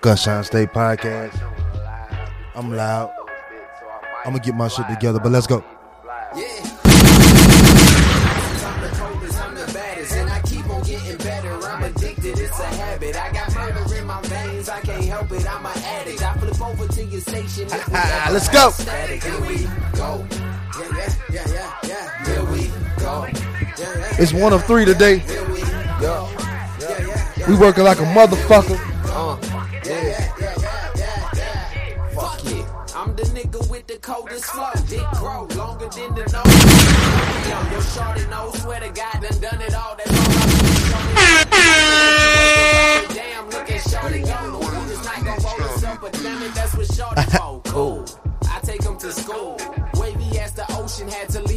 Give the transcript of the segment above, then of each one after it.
Gunshine State Podcast. I'm loud. I'm gonna get my shit together, but let's go. Ah, let's go. It's one of three today. We working like a motherfucker. Uh, Fuck it. I'm the nigga with the coldest flow. Dick grow longer than the nose. Yo, your shorty knows. Swear to God, done done it all. That's all I see. Damn, look at shorty go. The food not gonna roll us up, but damn it, that's what shorty for. Cool. I take him to school. Wavy as the ocean had to leave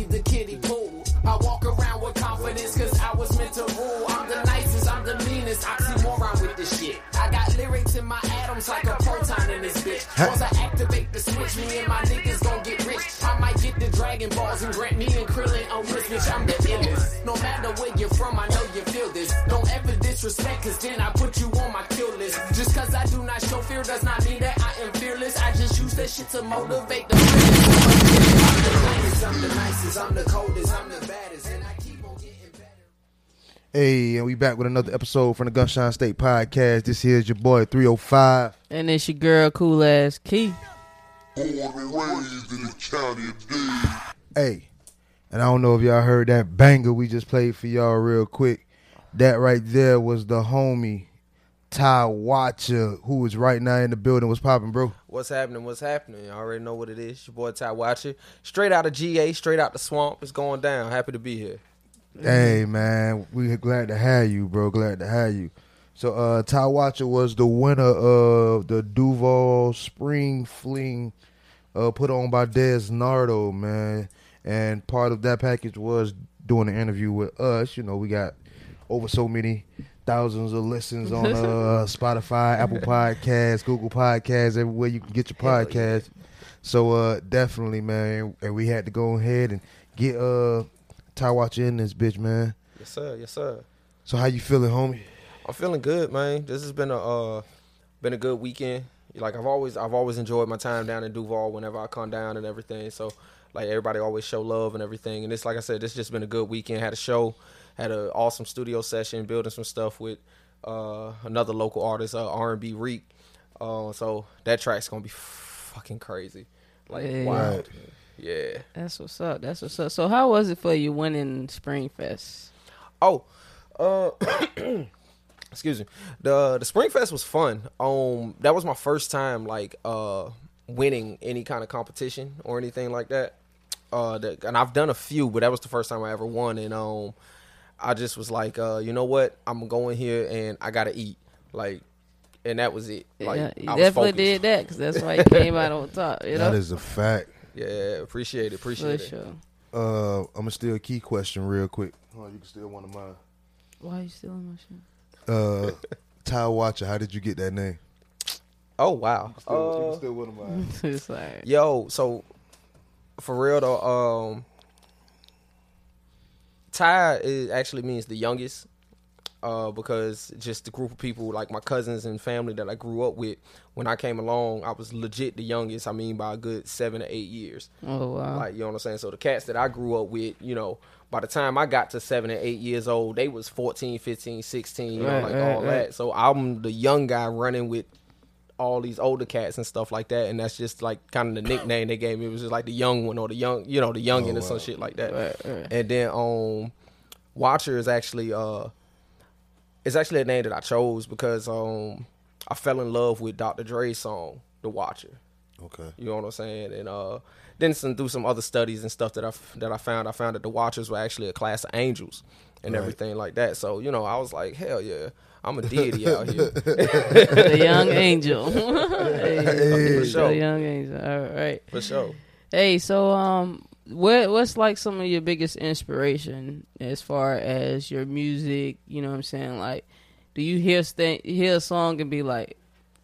Oxymoron with this shit. I got lyrics in my atoms like a proton in this bitch. Once I activate the switch, me and my niggas gon' get rich. I might get the Dragon Balls and grant me and Krillin a wish, bitch. I'm the illest. No matter where you're from, I know you feel this. Don't ever disrespect, cause then I put you on my kill list. Just cause I do not show fear does not mean that I am fearless. I just use that shit to motivate the feelings. I'm the nicest, I'm the nicest, I'm the coldest, I'm the baddest, Hey, and we back with another episode from the Gunshine State Podcast. This here is your boy 305. And it's your girl, cool ass Key. Born and in the county of Dade. Hey, and I don't know if y'all heard that banger we just played for y'all real quick. That right there was the homie Ty Watcher, who is right now in the building. What's popping, bro? What's happening? What's happening? You already know what it is. Your boy Ty Watcher. Straight out of GA, straight out the swamp. It's going down. Happy to be here. Hey man, we glad to have you, bro. Glad to have you. So uh Ty Watcher was the winner of the Duval Spring Fling uh put on by Des Nardo, man. And part of that package was doing an interview with us. You know, we got over so many thousands of listens on uh Spotify, Apple Podcasts, Google Podcasts, everywhere you can get your podcast. So uh definitely, man, and we had to go ahead and get uh Ty Watcher in this bitch, man. Yes, sir. Yes, sir. So how you feeling, homie? I'm feeling good, man. This has been a uh, been a good weekend. Like I've always I've always enjoyed my time down in Duval whenever I come down and everything. So like everybody always show love and everything. And it's like I said, this just been a good weekend. Had a show, had an awesome studio session, building some stuff with uh, another local artist, uh, R&B Reek. Uh, so that track's gonna be fucking crazy. Like Yeah. wow, Right. Yeah. That's what's up. That's what's up. So, how was it for you winning Springfest? Oh, uh, excuse me. the The Spring Fest was fun. Um, that was my first time like uh winning any kind of competition or anything like that. Uh, that, and I've done a few, but that was the first time I ever won. And um, I just was like, uh, you know what? I'm going here and I gotta eat. Like, and that was it. Like, yeah, you I definitely focused. did that because that's why you came out on top. You know, That is a fact. Yeah, appreciate it. for Appreciate it. sure. Uh, I'm gonna steal a key question real quick. Oh, you can steal one of mine. Why are you stealing my shit? Uh, Ty Watcher, how did you get that name? Oh wow. Steal, you Uh, can steal one of mine. it's like, Yo, so for real though, um Ty it actually means the youngest. Uh, because just the group of people like my cousins and family that I grew up with, when I came along, I was legit the youngest. I mean, by a good seven to eight years. oh wow, Like, you know what I'm saying? So the cats that I grew up with, you know, by the time I got to seven and eight years old, they was 14, 15, 16, you know, Right, like right, all right. that. So I'm the young guy running with all these older cats and stuff like that. And that's just like kind of the nickname they gave me. It was just like the young one or the young, you know, the youngin' Oh, or some wow. shit like that. Right, right. And then um Watcher is actually uh it's actually a name that I chose because um I fell in love with Dr. Dre's song, The Watcher. Okay. You know what I'm saying? And uh, then some through some other studies and stuff that I f- that I found, I found that the Watchers were actually a class of angels and Right. everything like that. So you know, I was like, hell yeah, I'm a deity out here. the young angel. hey, Hey. the sure. young angel. All right. For sure. Hey, so um, what what's like some of your biggest inspiration as far as your music? You know what I'm saying? Like, do you hear st- hear a song and be like,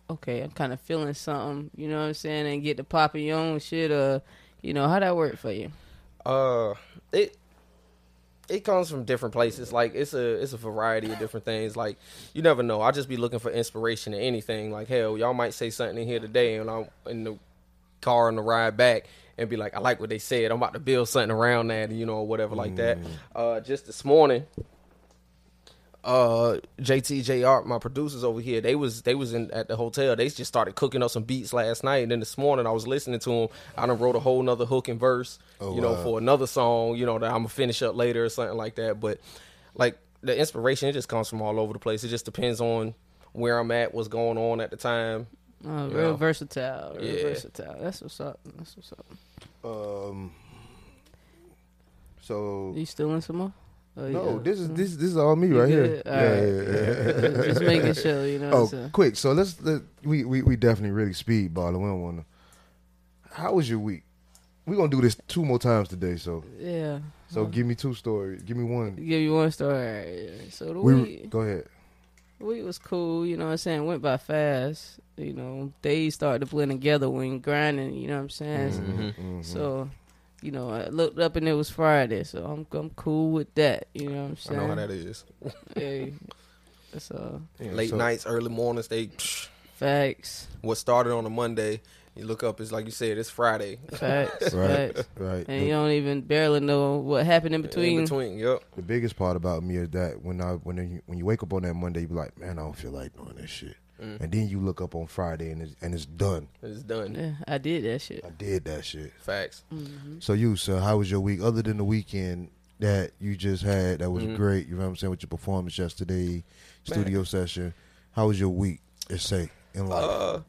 okay, I'm kind of feeling something. You know what I'm saying? And get to popping your own shit. Or you know how that work for you? Uh, it it comes from different places. Like it's a it's a variety of different things. Like you never know. I just be looking for inspiration in anything. Like hell, y'all might say something in here today, and I'm in the car on the ride back and be like, I like what they said. I'm about to build something around that, you know, or whatever like that. Uh, just this morning, uh, JTJR, my producers over here, they was they was in at the hotel. They just started cooking up some beats last night, and then this morning I was listening to them. I done wrote a whole nother hook and verse, Oh, you know, wow. for another song, you know, that I'm gonna finish up later or something like that. But like the inspiration, it just comes from all over the place. It just depends on where I'm at, what's going on at the time. You real know. versatile. Real Yeah. versatile. That's what's up. That's what's up. Um. So You still in some more? Oh, no, got- this is this this is all me You right good? here. Yeah, right. yeah, yeah. Just making sure, you know. Oh, saying? quick! So let's let we we we definitely really speedballing. We don't want to. How was your week? We're gonna do this two more times today. So Yeah. so give me two stories. Give me one. Give you one story. All right. So the We week, go ahead. the week was cool. You know what I'm saying? Went by fast. You know, days started to blend together when grinding. You know what I'm saying? Mhm. So, you know, I looked up and it was Friday. So I'm I'm cool with that. You know what I'm saying? I know how that is. Hey, that's uh Yeah, Late so- nights, early mornings, they psh, facts. what started on a Monday, you look up, it's like you said, it's Friday. Facts. Right, Facts. right. And The, you don't even barely know what happened in between. In between, yep. the biggest part about me is that when I when you, when you wake up on that Monday, you be like, man, I don't feel like doing this shit. Mm. And then you look up on Friday and it's, and it's done. It's done. Yeah, I did that shit. I did that shit. Facts. Mm-hmm. So you, sir, how was your week? Other than the weekend that you just had, that was Mhm. great. You know what I'm saying with your performance yesterday, studio session. How was your week? Let's say in life. Uh,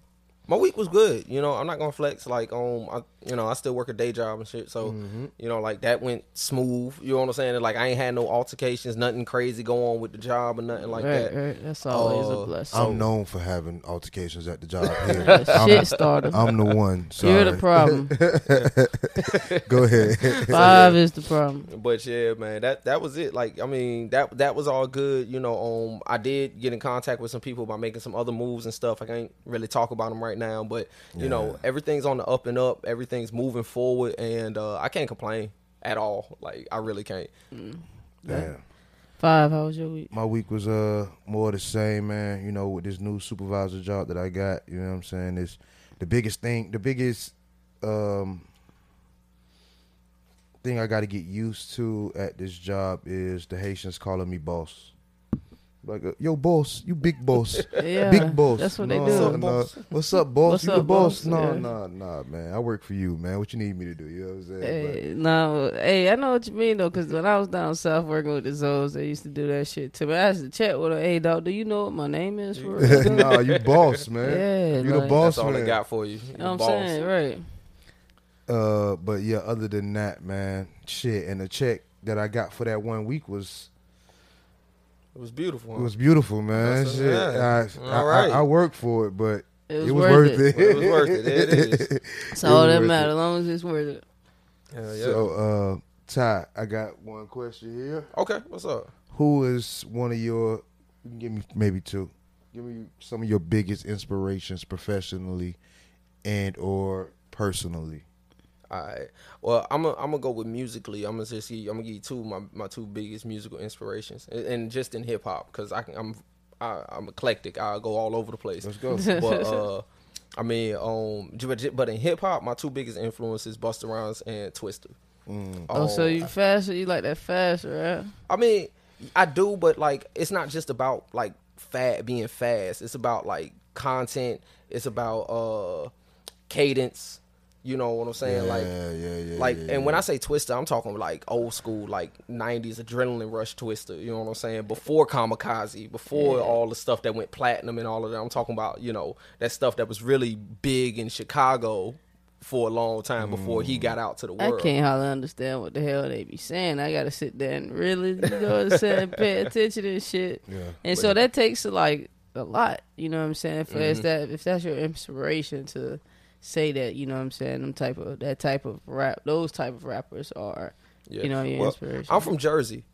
my week was good. You know, I'm not gonna flex like um, I, you know, I still work a day job and shit. So, Mm-hmm. you know, like that went smooth. You know what I'm saying? Like I ain't had no altercations, nothing crazy going on with the job or nothing like right, that. right. That's always Uh, a blessing. I'm known for having altercations at the job here. I'm, shit starter. I'm the one. Sorry. You're the problem. Go ahead. Five is the problem. But yeah, man, that that was it. Like, I mean, that that was all good. You know, um, I did get in contact with some people by making some other moves and stuff. I can't really talk about them right now, but you know, everything's on the up and up. Everything's moving forward, and uh, I can't complain at all. Like, I really can't. Damn. Five. How was your week? My week was uh more the same, man. You know, with this new supervisor job that I got, you know what I'm saying? It's the biggest thing, the biggest um thing I got to get used to at this job is the Haitians calling me boss. Like, uh, yo, boss, you big boss, Yeah, big boss. That's what no, they do. What's up, no. boss? What's up, boss? What's you up, the boss? boss? No, Yeah. no, no, man. I work for you, man. What you need me to do? You know what I'm saying? Hey, no, hey, I know what you mean though, because when I was down south working with the Zoes, they used to do that shit to me. I used to chat with her. Hey, dog, do you know what my name is for nah, you boss, man. Yeah, you the boss, That's all man. they got for you. You know what I'm saying? Right. Uh, but yeah, other than that, man, shit, and the check that I got for that one week was It was beautiful. it was beautiful, man. That's a- shit, yeah. I, All I. I, I worked for it, but It was, it was worth, worth it. it. It was worth it. It is. That's all It was that worth matters, as long as it's worth it. Hell yeah. So, uh, Ty, I got one question here. okay, what's up? Who is one of your? You can give me maybe two. Give me some of your biggest inspirations professionally and or personally. All right. Well, I'm gonna I'm gonna go with musically. I'm gonna just see. I'm gonna give you two of my my two biggest musical inspirations, and, and just in hip hop because I can I'm I, I'm eclectic. I go all over the place. Let's go. but uh, I mean, um, but but in hip hop, my two biggest influences Busta Rhymes and Twista. Mm. Oh, so Um, you faster? You like that fast, right? I mean, I do, but like, it's not just about like fat being fast. It's about like content. It's about uh cadence. You know what I'm saying? like, yeah, yeah, yeah. like, yeah, and when. I say Twista, I'm talking like old school, like '90s adrenaline rush Twista. You know what I'm saying? Before Kamikaze, before all the stuff that went platinum and all of that. I'm talking about you know that stuff that was really big in Chicago for a long time before he got out to the world. I can't hardly understand what the hell they be saying. I gotta sit there and really, you know what I'm saying, pay attention and shit. Yeah. And so that takes like a lot, you know what I'm saying? If Mm-hmm. it's that if that's your inspiration to say that, you know what I'm saying, them type of that type of rap those type of rappers are Yeah. you know, your Well, inspiration. I'm from Jersey.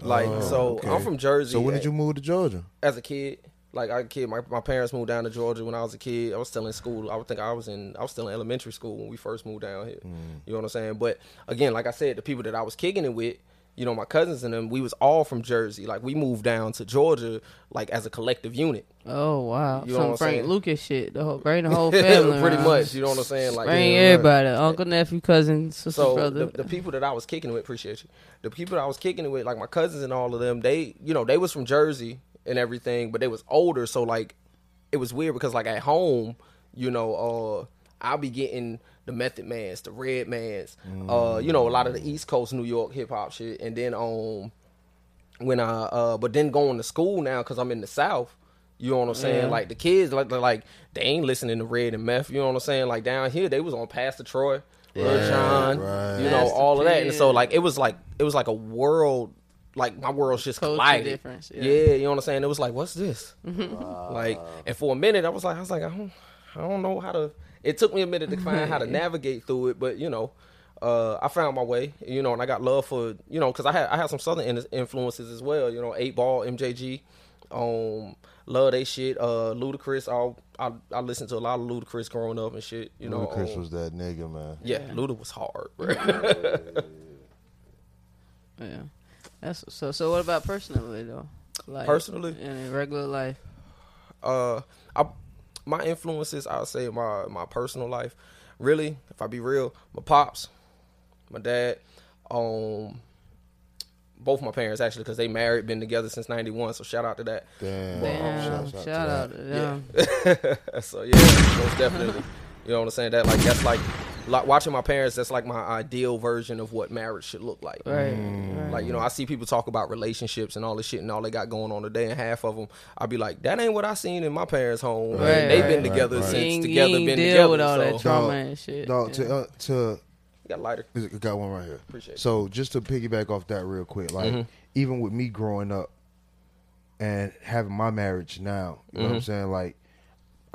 Like Oh, so, okay. I'm from Jersey. So when did you move to Georgia? as a kid? Like I kid, my my parents moved down to Georgia when I was a kid. I was still in school. I would think I was in I was still in elementary school when we first moved down here. Mm. You know what I'm saying? But again, like I said, the people that I was kicking it with, you know, my cousins and them, we was all from Jersey. Like we moved down to Georgia like as a collective unit. Oh wow, You know some what Frank saying? Lucas shit. The whole bring the whole family. Pretty around. much, you know what I'm saying? Like Bring yeah, everybody, uncle, nephew, cousin, sister, So brother. the, the people that I was kicking with, appreciate you. The people that I was kicking it with, like my cousins and all of them, they, you know, they was from Jersey and everything, but they was older, so like, it was weird because like at home, you know, uh, I'll be getting the Method Mans, the Red Mans, uh, you know, a lot of the East Coast New York hip hop shit, and then um, when I uh, but then going to school now because I'm in the South. You know what I'm saying? Yeah. Like the kids, like they're like they ain't listening to Red and Meth. You know what I'm saying? Like down here, they was on Pastor Troy, Lil Jon, right. you know, Master all of that. And so like it was like it was like a world, like my world's just Culture collided. difference, yeah. Yeah. you know what I'm saying? It was like, what's this? Like, and for a minute, I was like, I was like, I don't, I don't know how to. It took me a minute to find how to navigate through it, but you know. Uh, I found my way, you know, and I got love for, you know, because I had I had some southern influences as well, you know, eight ball, MJG, um, love they shit. Uh, Ludacris, I I I listened to a lot of Ludacris growing up and shit, you know. Ludacris um, was that nigga, man. yeah, Luda was hard, bro. yeah, that's so. So what about personally though? Like Personally? in regular life. uh I my influences I would say my my personal life. Really if I be real my pops my dad um both my parents actually because they married been together since 91 so shout out to that. Damn. Damn, Shouts shout, out to out to them. so yeah most definitely. You know what I'm saying? That like that's like like watching my parents that's like my ideal version of what marriage should look like Right, Mm. right. Like you know, I see people talk about relationships and all this shit and all they got going on today, and half of them, I'd be like, that ain't what I seen in my parents' home. Right, and they've right, been right, together right. since You together, been deal together. with all so that trauma Dog, and shit. Dog, yeah. to uh, to got lighter. I got one right here. Appreciate it. So just to piggyback off that real quick, like Mm-hmm. even with me growing up and having my marriage now, you know what I'm Mm-hmm. saying? Like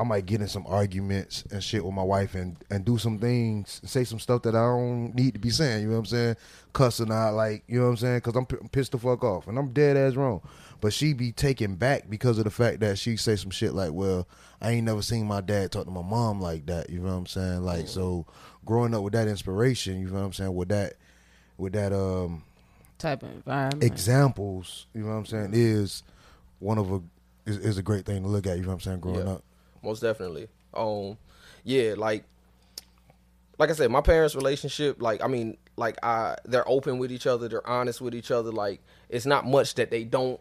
I might get in some arguments and shit with my wife and and do some things, and say some stuff that I don't need to be saying. You know what I'm saying? Cussing out, like you know what I'm saying? Because I'm, p- I'm pissed the fuck off and I'm dead ass wrong. But she be taken back because of the fact that she say some shit like, "Well, I ain't never seen my dad talk to my mom like that." You know what I'm saying? Like so, growing up with that inspiration, you know what I'm saying? With that, with that um type of environment. examples, you know what I'm saying, is one of a is, is a great thing to look at. You know what I'm saying? Growing Yeah. up. Most definitely. Um, yeah, like, like I said, my parents' relationship, like, I mean, like, I they're open with each other, they're honest with each other. Like, it's not much that they don't.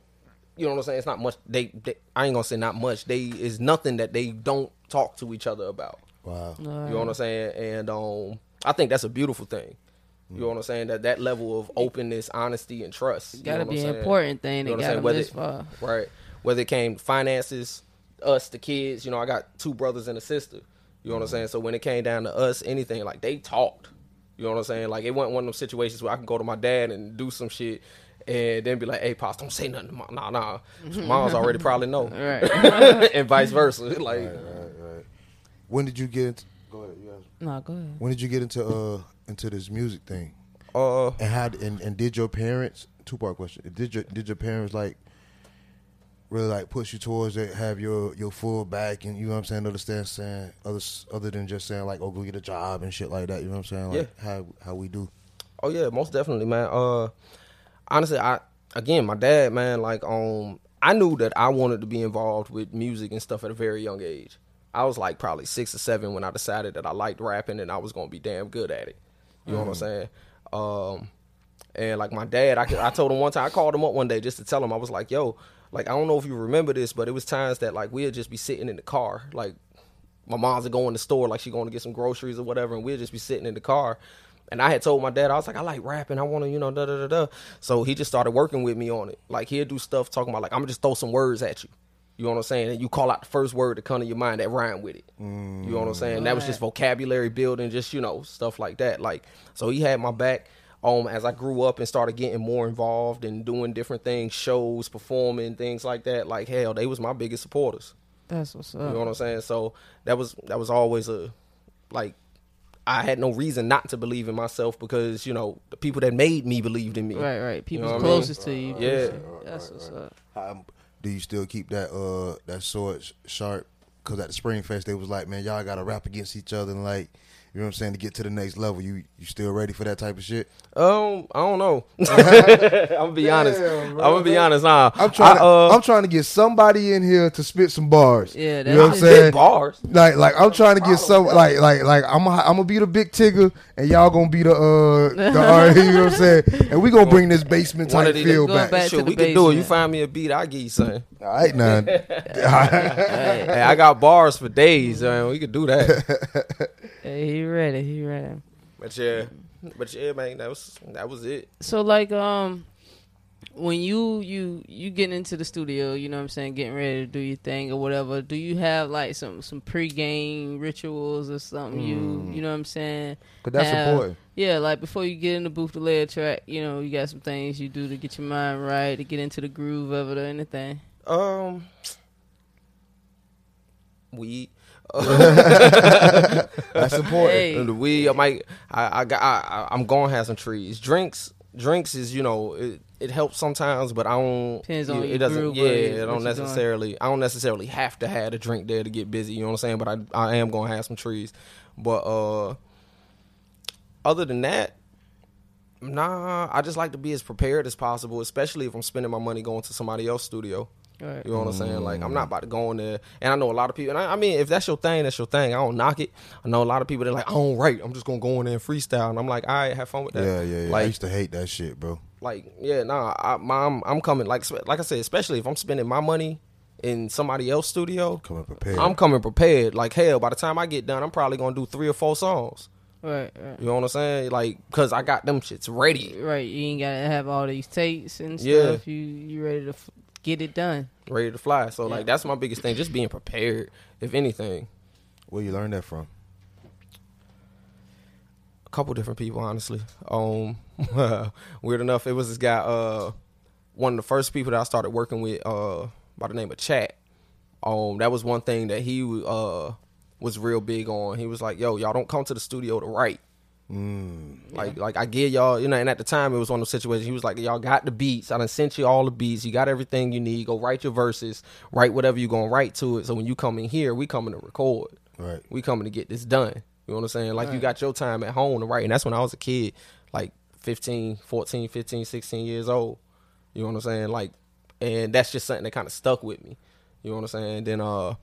You know what I'm saying? It's not much. They, they I ain't gonna say not much. They is nothing that they don't talk to each other about. Wow. You know what I'm saying? And um, I think that's a beautiful thing. You know what I'm saying? That that level of openness, honesty, and trust. you Gotta what I'm be an saying? important thing You know that what I'm got saying? Whether this it- far. Right. Whether it came finances, us, the kids. You know, I got two brothers and a sister. You know what I'm saying? So when it came down to us, anything like they talked. You know what I'm saying? Like it wasn't one of them situations where I can go to my dad and do some shit. And then be like, "Hey, pops, don't say nothing." to Mom. Nah, nah. Mom's already probably know, Right. and vice versa. Like, Right, right. When did you get into? Go ahead. You no, go ahead. When did you get into uh into this music thing? uh, And how and, and did your parents two part question? Did your did your parents like really like push you towards it, have your your full back and you know what I'm saying, understand saying other other than just saying like, oh go get a job and shit like that, you know what I'm saying? Like how how we do. Oh yeah, most definitely, man. Uh, honestly, I again, my dad, man, like um, I knew that I wanted to be involved with music and stuff at a very young age. I was like probably six or seven when I decided that I liked rapping and I was gonna be damn good at it. You know what I'm saying? Um, and like my dad, I, I told him one time, I called him up one day just to tell him, I was like, yo, like, I don't know if you remember this, but it was times that like we'd just be sitting in the car. Like my mom's would go in the store, like she going to get some groceries or whatever, and we'd just be sitting in the car. And I had told my dad, I was like, I like rapping. I want to, you know, da da da da. So he just started working with me on it. Like he'd do stuff talking about like, I'm gonna just throw some words at you. You know what I'm saying? And you call out the first word that come to your mind that rhyme with it. You know what I'm saying? That was just vocabulary building, just you know stuff like that. Like so, he had my back. Um, as I grew up and started getting more involved and doing different things, shows, performing, things like that. Like hell, they was my biggest supporters. That's what's up. You know what I'm saying? So that was that was always a like I had no reason not to believe in myself because you know the people that made me believed in me. Right, right. People know what I mean? closest to you. Yeah. That's what's up. How, do you still keep that uh that sword sharp? Because at the Spring Fest they was like, man, y'all got to rap against each other and like You know what I'm saying? To get to the next level, you you still ready for that type of shit? Um, I don't know. I'm gonna be honest. Damn, I'm gonna be honest. Nah, I'm trying. I, to, uh, I'm trying to get somebody in here to spit some bars. Yeah, you that's know what I'm saying. big bars. Like, like I'm trying to get some, like, like, like I'm, gonna, I'm gonna be the big Tigger, and y'all gonna be the, uh, the, R, you know what I'm saying? And we gonna bring this basement One type of these- feel back. back- Sure, we can do it. You find me a beat, I give you something. All right, now. hey, I got bars for days, man. We could do that. Hey, he ready. He ready. But yeah, but yeah, man, that was that was it. So like um when you you you getting into the studio, you know what I'm saying, getting ready to do your thing or whatever, do you have like some some pre-game rituals or something you you know what I'm saying? But that's have- important. Yeah, like before you get in the booth to lay a track, you know, you got some things you do to get your mind right, to get into the groove of it or anything. Um, weed. That's important. Hey. The weed, I might, I, I got, I, I- I'm gonna have some trees. Drinks, drinks is, you know, it, it helps sometimes, but I don't. Depends on yeah, it doesn't. groove Yeah, or it what don't you're doing. necessarily. I don't necessarily have to have a drink there to get busy. You know what I'm saying? But I, I am gonna have some trees. But uh, other than that. Nah, I just like to be as prepared as possible, especially if I'm spending my money going to somebody else's studio. Right. You know what I'm saying? Like I'm not about to go in there, and I know a lot of people. And I, I mean, if that's your thing, that's your thing. I don't knock it. I know a lot of people. They're like, I don't write. I'm just gonna go in there and freestyle. And I'm like, all right, have fun with that. Yeah, yeah, yeah. I used to hate that shit, bro. like, yeah, nah. I, mom, I'm coming. Like, like I said, especially if I'm spending my money in somebody else's studio, Coming prepared. I'm coming prepared. Like hell, by the time I get done, I'm probably gonna do three or four songs. Right, right. You know what I'm saying? Like, cause I got them shits ready, Right, you ain't gotta have all these tapes and stuff. Yeah. stuff. You you ready to f- get it done? ready to fly. So Yeah. like, that's my biggest thing. Just being prepared. If anything. Where you learn that from? a couple different people honestly um weird enough it was this guy uh one of the first people that i started working with uh by the name of chat um that was one thing that he uh was real big on he was like yo y'all don't come to the studio to write like like i give y'all you know and at the time it was one of those situations he was like y'all got the beats i done sent you all the beats you got everything you need go write your verses write whatever you're gonna write to it so when you come in here we coming to record Right. we coming to get this done. You know what I'm saying? Like you got your time at home to write. And that's when I was a kid, like 15, 14, 15, 16 years old. You know what I'm saying? Like, and that's just something that kind of stuck with me. You know what I'm saying? Then, uh,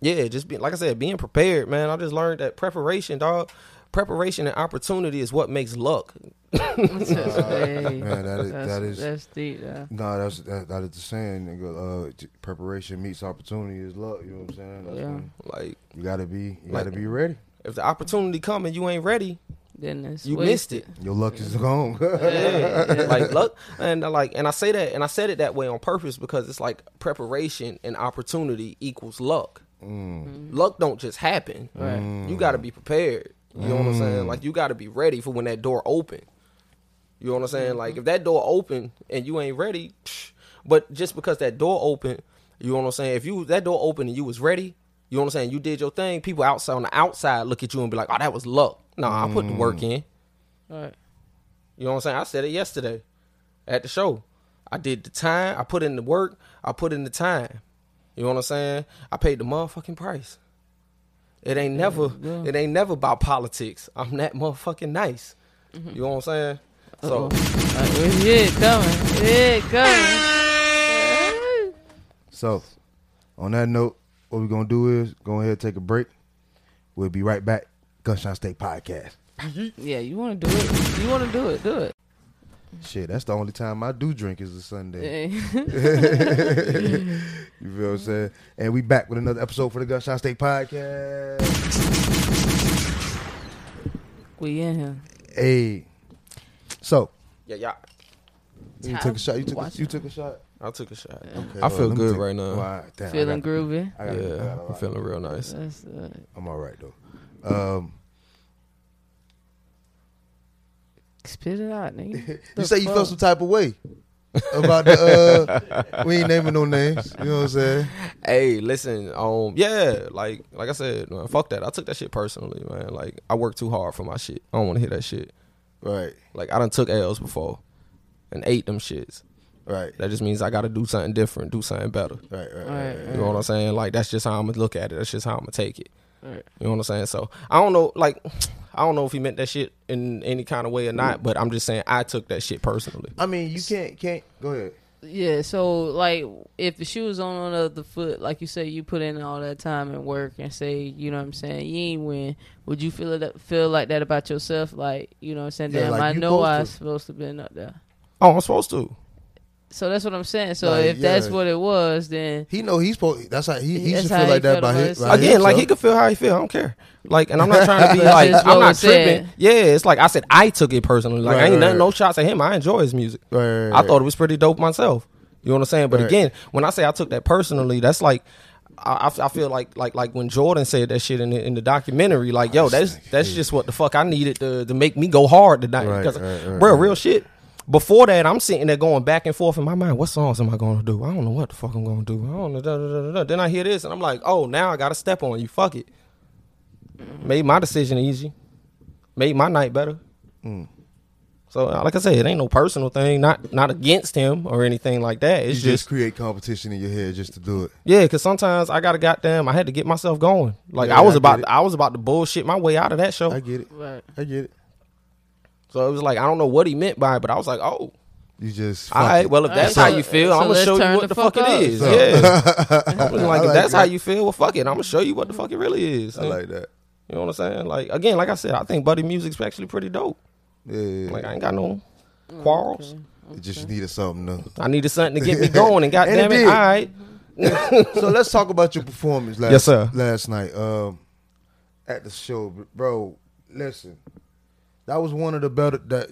yeah, just be like I said, being prepared, man. I just learned that preparation, dog. Preparation and opportunity is what makes luck. Hey, Man, that is that's, that is that's deep. Uh, no, that's that, that is the saying. Nigga, uh, j- preparation meets opportunity is luck. You know what I'm saying? That's Yeah. when Like, You gotta be, you Like- gotta be ready. if the opportunity come and you ain't ready, then it's you missed it. Your luck is gone. Yeah, like luck and uh, like and I say that and I said it that way on purpose because it's like preparation and opportunity equals luck. Luck don't just happen. Right. You got to be prepared. You know what I'm saying? Mm. Like you got to be ready for when that door open. You know what I'm saying? Like mm-hmm. if that door open and you ain't ready, psh, but just because that door open, you know what I'm saying? If you that door open and you was ready, you know what I'm saying? You did your thing. People outside on the outside look at you and be like, "Oh, that was luck." No, I put the work mm. in. Right. You know what I'm saying? I said it yesterday at the show. I did the time. I put in the work. I put in the time. You know what I'm saying? I paid the motherfucking price. It ain't never. yeah. It ain't never about politics. I'm that motherfucking nice. Mm-hmm. You know what I'm saying? So Uh-oh. Like, where's it coming? It coming. so, on that note, what we're gonna do is go ahead and take a break. We'll be right back. Gunshot State Podcast. yeah, you want to do it? You want to do it? Do it. Shit, that's the only time I do drink is a Sunday. Hey. You feel what I'm saying? And we back with another episode for the Gunshot State Podcast. we in here. Hey, so yeah, yeah. you took a shot. You took a, you took a shot. I took a shot. Okay, I well, feel good right now. Wow, damn, I Feeling got- groovy. I got, I got Yeah, a I'm feeling real nice. That's uh, I'm all right though. Um, spit it out, nigga. you The say you felt some type of way about the. uh We ain't naming no names. You know what I'm saying? Hey, listen, um, yeah, like like I said, man, fuck that. I took that shit personally, man. Like I worked too hard for my shit. I don't want to hear that shit. Right, Like I done took L's before and ate them shits. right, That just means I got to do something different, do something better. right, right, right. Right. You know what I'm saying? Like that's just how I'm gonna look at it. That's just how I'm gonna take it. Right. You know what I'm saying? So I don't know, like, I don't know if he meant that shit in any kind of way or not, mm. but I'm just saying I took that shit personally. I mean, you can't can't go ahead. Yeah, so like if the shoe was on the other foot, like you say, you put in all that time and work, and say, you know what I'm saying, you ain't win. Would you feel that feel like that about yourself? Like, you know what I'm saying? Yeah, Damn, like I you know supposed I to. was supposed to been up there. Oh, I'm supposed to. So that's what I'm saying. So Like, if that's what it was, then He know he's supposed. That's how he, he should feel like that felt about about his. himself. Again, like he could feel how he feel. I don't care. Like, and I'm not trying to be like I'm not was said. tripping. Yeah, it's like I said, I took it personally. Like Right, I ain't right, nothing, no shots at him. I enjoy his music. Right, right, I thought it was pretty dope myself. You know what I'm saying? But Right. again, when I say I took that personally, that's like. I, I I feel like like like when Jordan said that shit in the, in the documentary, like yo, that's that's just what the fuck I needed to to make me go hard tonight. Right, Because, right, right, bro, right. real shit. Before that, I'm sitting there going back and forth in my mind. What songs am I going to do? I don't know what the fuck I'm going to do. I don't know. Da, da, da, da, da. Then I hear this, and I'm like, oh, now I got to step on you. Fuck it. Made my decision easy. Made my night better. Mm. So, uh, like I said, it ain't no personal thing. Not not against him or anything like that. You It's just, just create competition in your head just to do it. yeah, because sometimes I got to goddamn. I had to get myself going. Like Yeah, I was I about. I was about to bullshit my way out of that show. I get it. right. I get it. So it was like I don't know what he meant by it, but I was like, oh. You just. All fuck right, it. well, if that's right, how you feel, so I'm gonna show you what the the fuck fuck, it is. So- Yeah, I was like, I if like that's how you feel, well, fuck it. I'm gonna show you what the fuck it really is. I like that. You know what I'm saying? Like again, like I said, I think Buddy music's actually pretty dope. Yeah, yeah, Like. I ain't got no quarrels. It just needed something though. I needed something to get me going, and And it goddamn it, all right. so let's talk about your performance last Yes, sir. last night um, at the show, bro. Listen, that was one of the better. That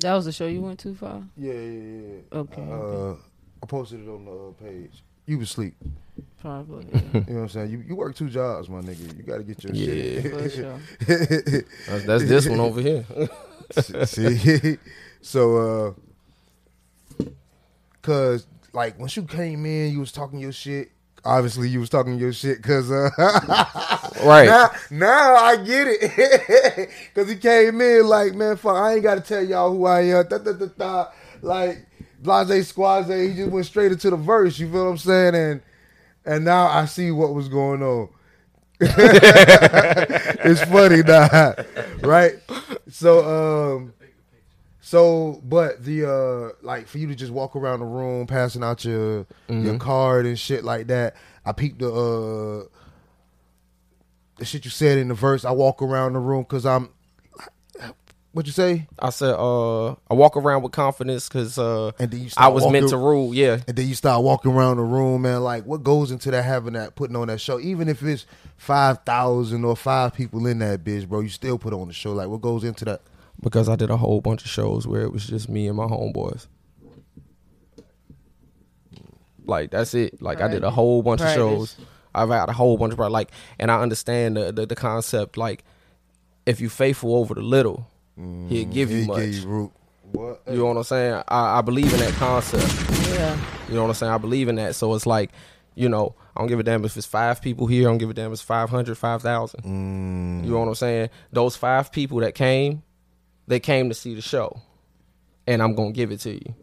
That was the show you went too far. yeah, yeah, yeah. Okay, Uh, okay. I posted it on the uh, page. You was sleep. Probably. You know what I'm saying? You you work two jobs, my nigga. You got to get your Yeah. For sure. shit. That's, that's this one over here. See, so uh, cause like once you came in, you was talking your shit. Obviously, you was talking your shit, cause uh, right. now, now I get it, cause he came in like, man, fuck, I ain't got to tell y'all who I am. Da, da, da, da. Like blase squaze, he just went straight into the verse. You feel what I'm saying? And and now I see what was going on. it's funny now, right? So um so but the uh like for you to just walk around the room passing out your your card and shit like that. I peeped the uh the shit you said in the verse. I walk around the room cuz I'm what you say? I said, uh, I walk around with confidence because uh, And then you I was meant to rule. Yeah, And then you start walking around the room, man. Like, what goes into that having that putting on that show? Even if it's five thousand or five people in that bitch, bro, you still put on the show. Like, what goes into that? Because I did a whole bunch of shows where it was just me and my homeboys. Like that's it. Like I did a whole bunch Practice. of shows. I've had a whole bunch of like, and I understand the, the the concept. Like, if you faithful over the little, he'll give you He much. gave you root. What? You know what I'm saying? I, I believe in that concept. Yeah. You know what I'm saying? I believe in that. So it's like, you know, I don't give a damn if it's five people here. I don't give a damn if it's 500, 5,000. Mm. You know what I'm saying? Those five people that came, they came to see the show. And I'm going to give it to you.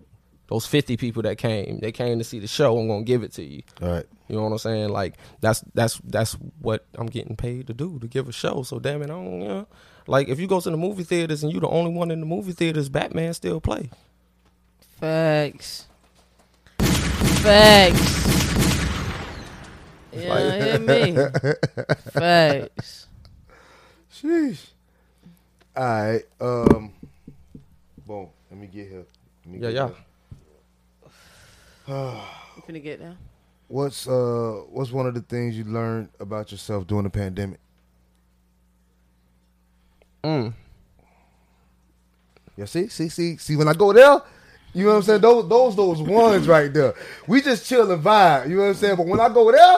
Those 50 people that came, they came to see the show. I'm going to give it to you. All right. You know what I'm saying? Like that's that's that's what I'm getting paid to do to give a show. So damn it, I don't you know. Like if you go to the movie theaters and you the only one in the movie theaters, Batman still play. Facts. Facts. Yeah, hear me. Facts. Sheesh. All right. Um. Boom. Let me get here. Let me Yeah, get yeah. here. You finna get down? What's uh What's one of the things you learned about yourself during the pandemic? Mm. Yeah. See, see, see, see. When I go there, you know what I'm saying. Those, those, those ones right there. We just chill and vibe. You know what I'm saying. But when I go there,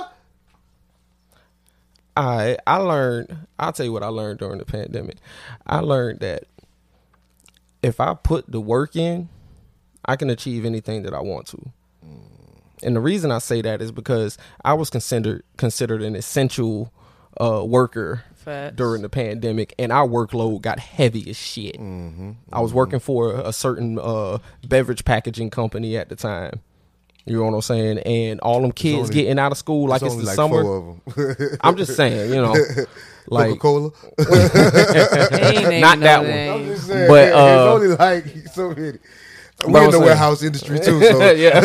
I I learned. I'll tell you what I learned during the pandemic. I learned that if I put the work in, I can achieve anything that I want to. And the reason I say that is because I was considered considered an essential uh, worker Facts. during the pandemic, and our workload got heavy as shit. I was working for a, a certain uh, beverage packaging company at the time, You know what I'm saying? And all them kids only- getting out of school like it's, only the like summer. four of them. I'm just saying, you know, like Coca Cola. They ain't naming Not that one. I'm just saying, But, it's uh, only like so many. I'm We're in the saying. warehouse industry too, so yeah.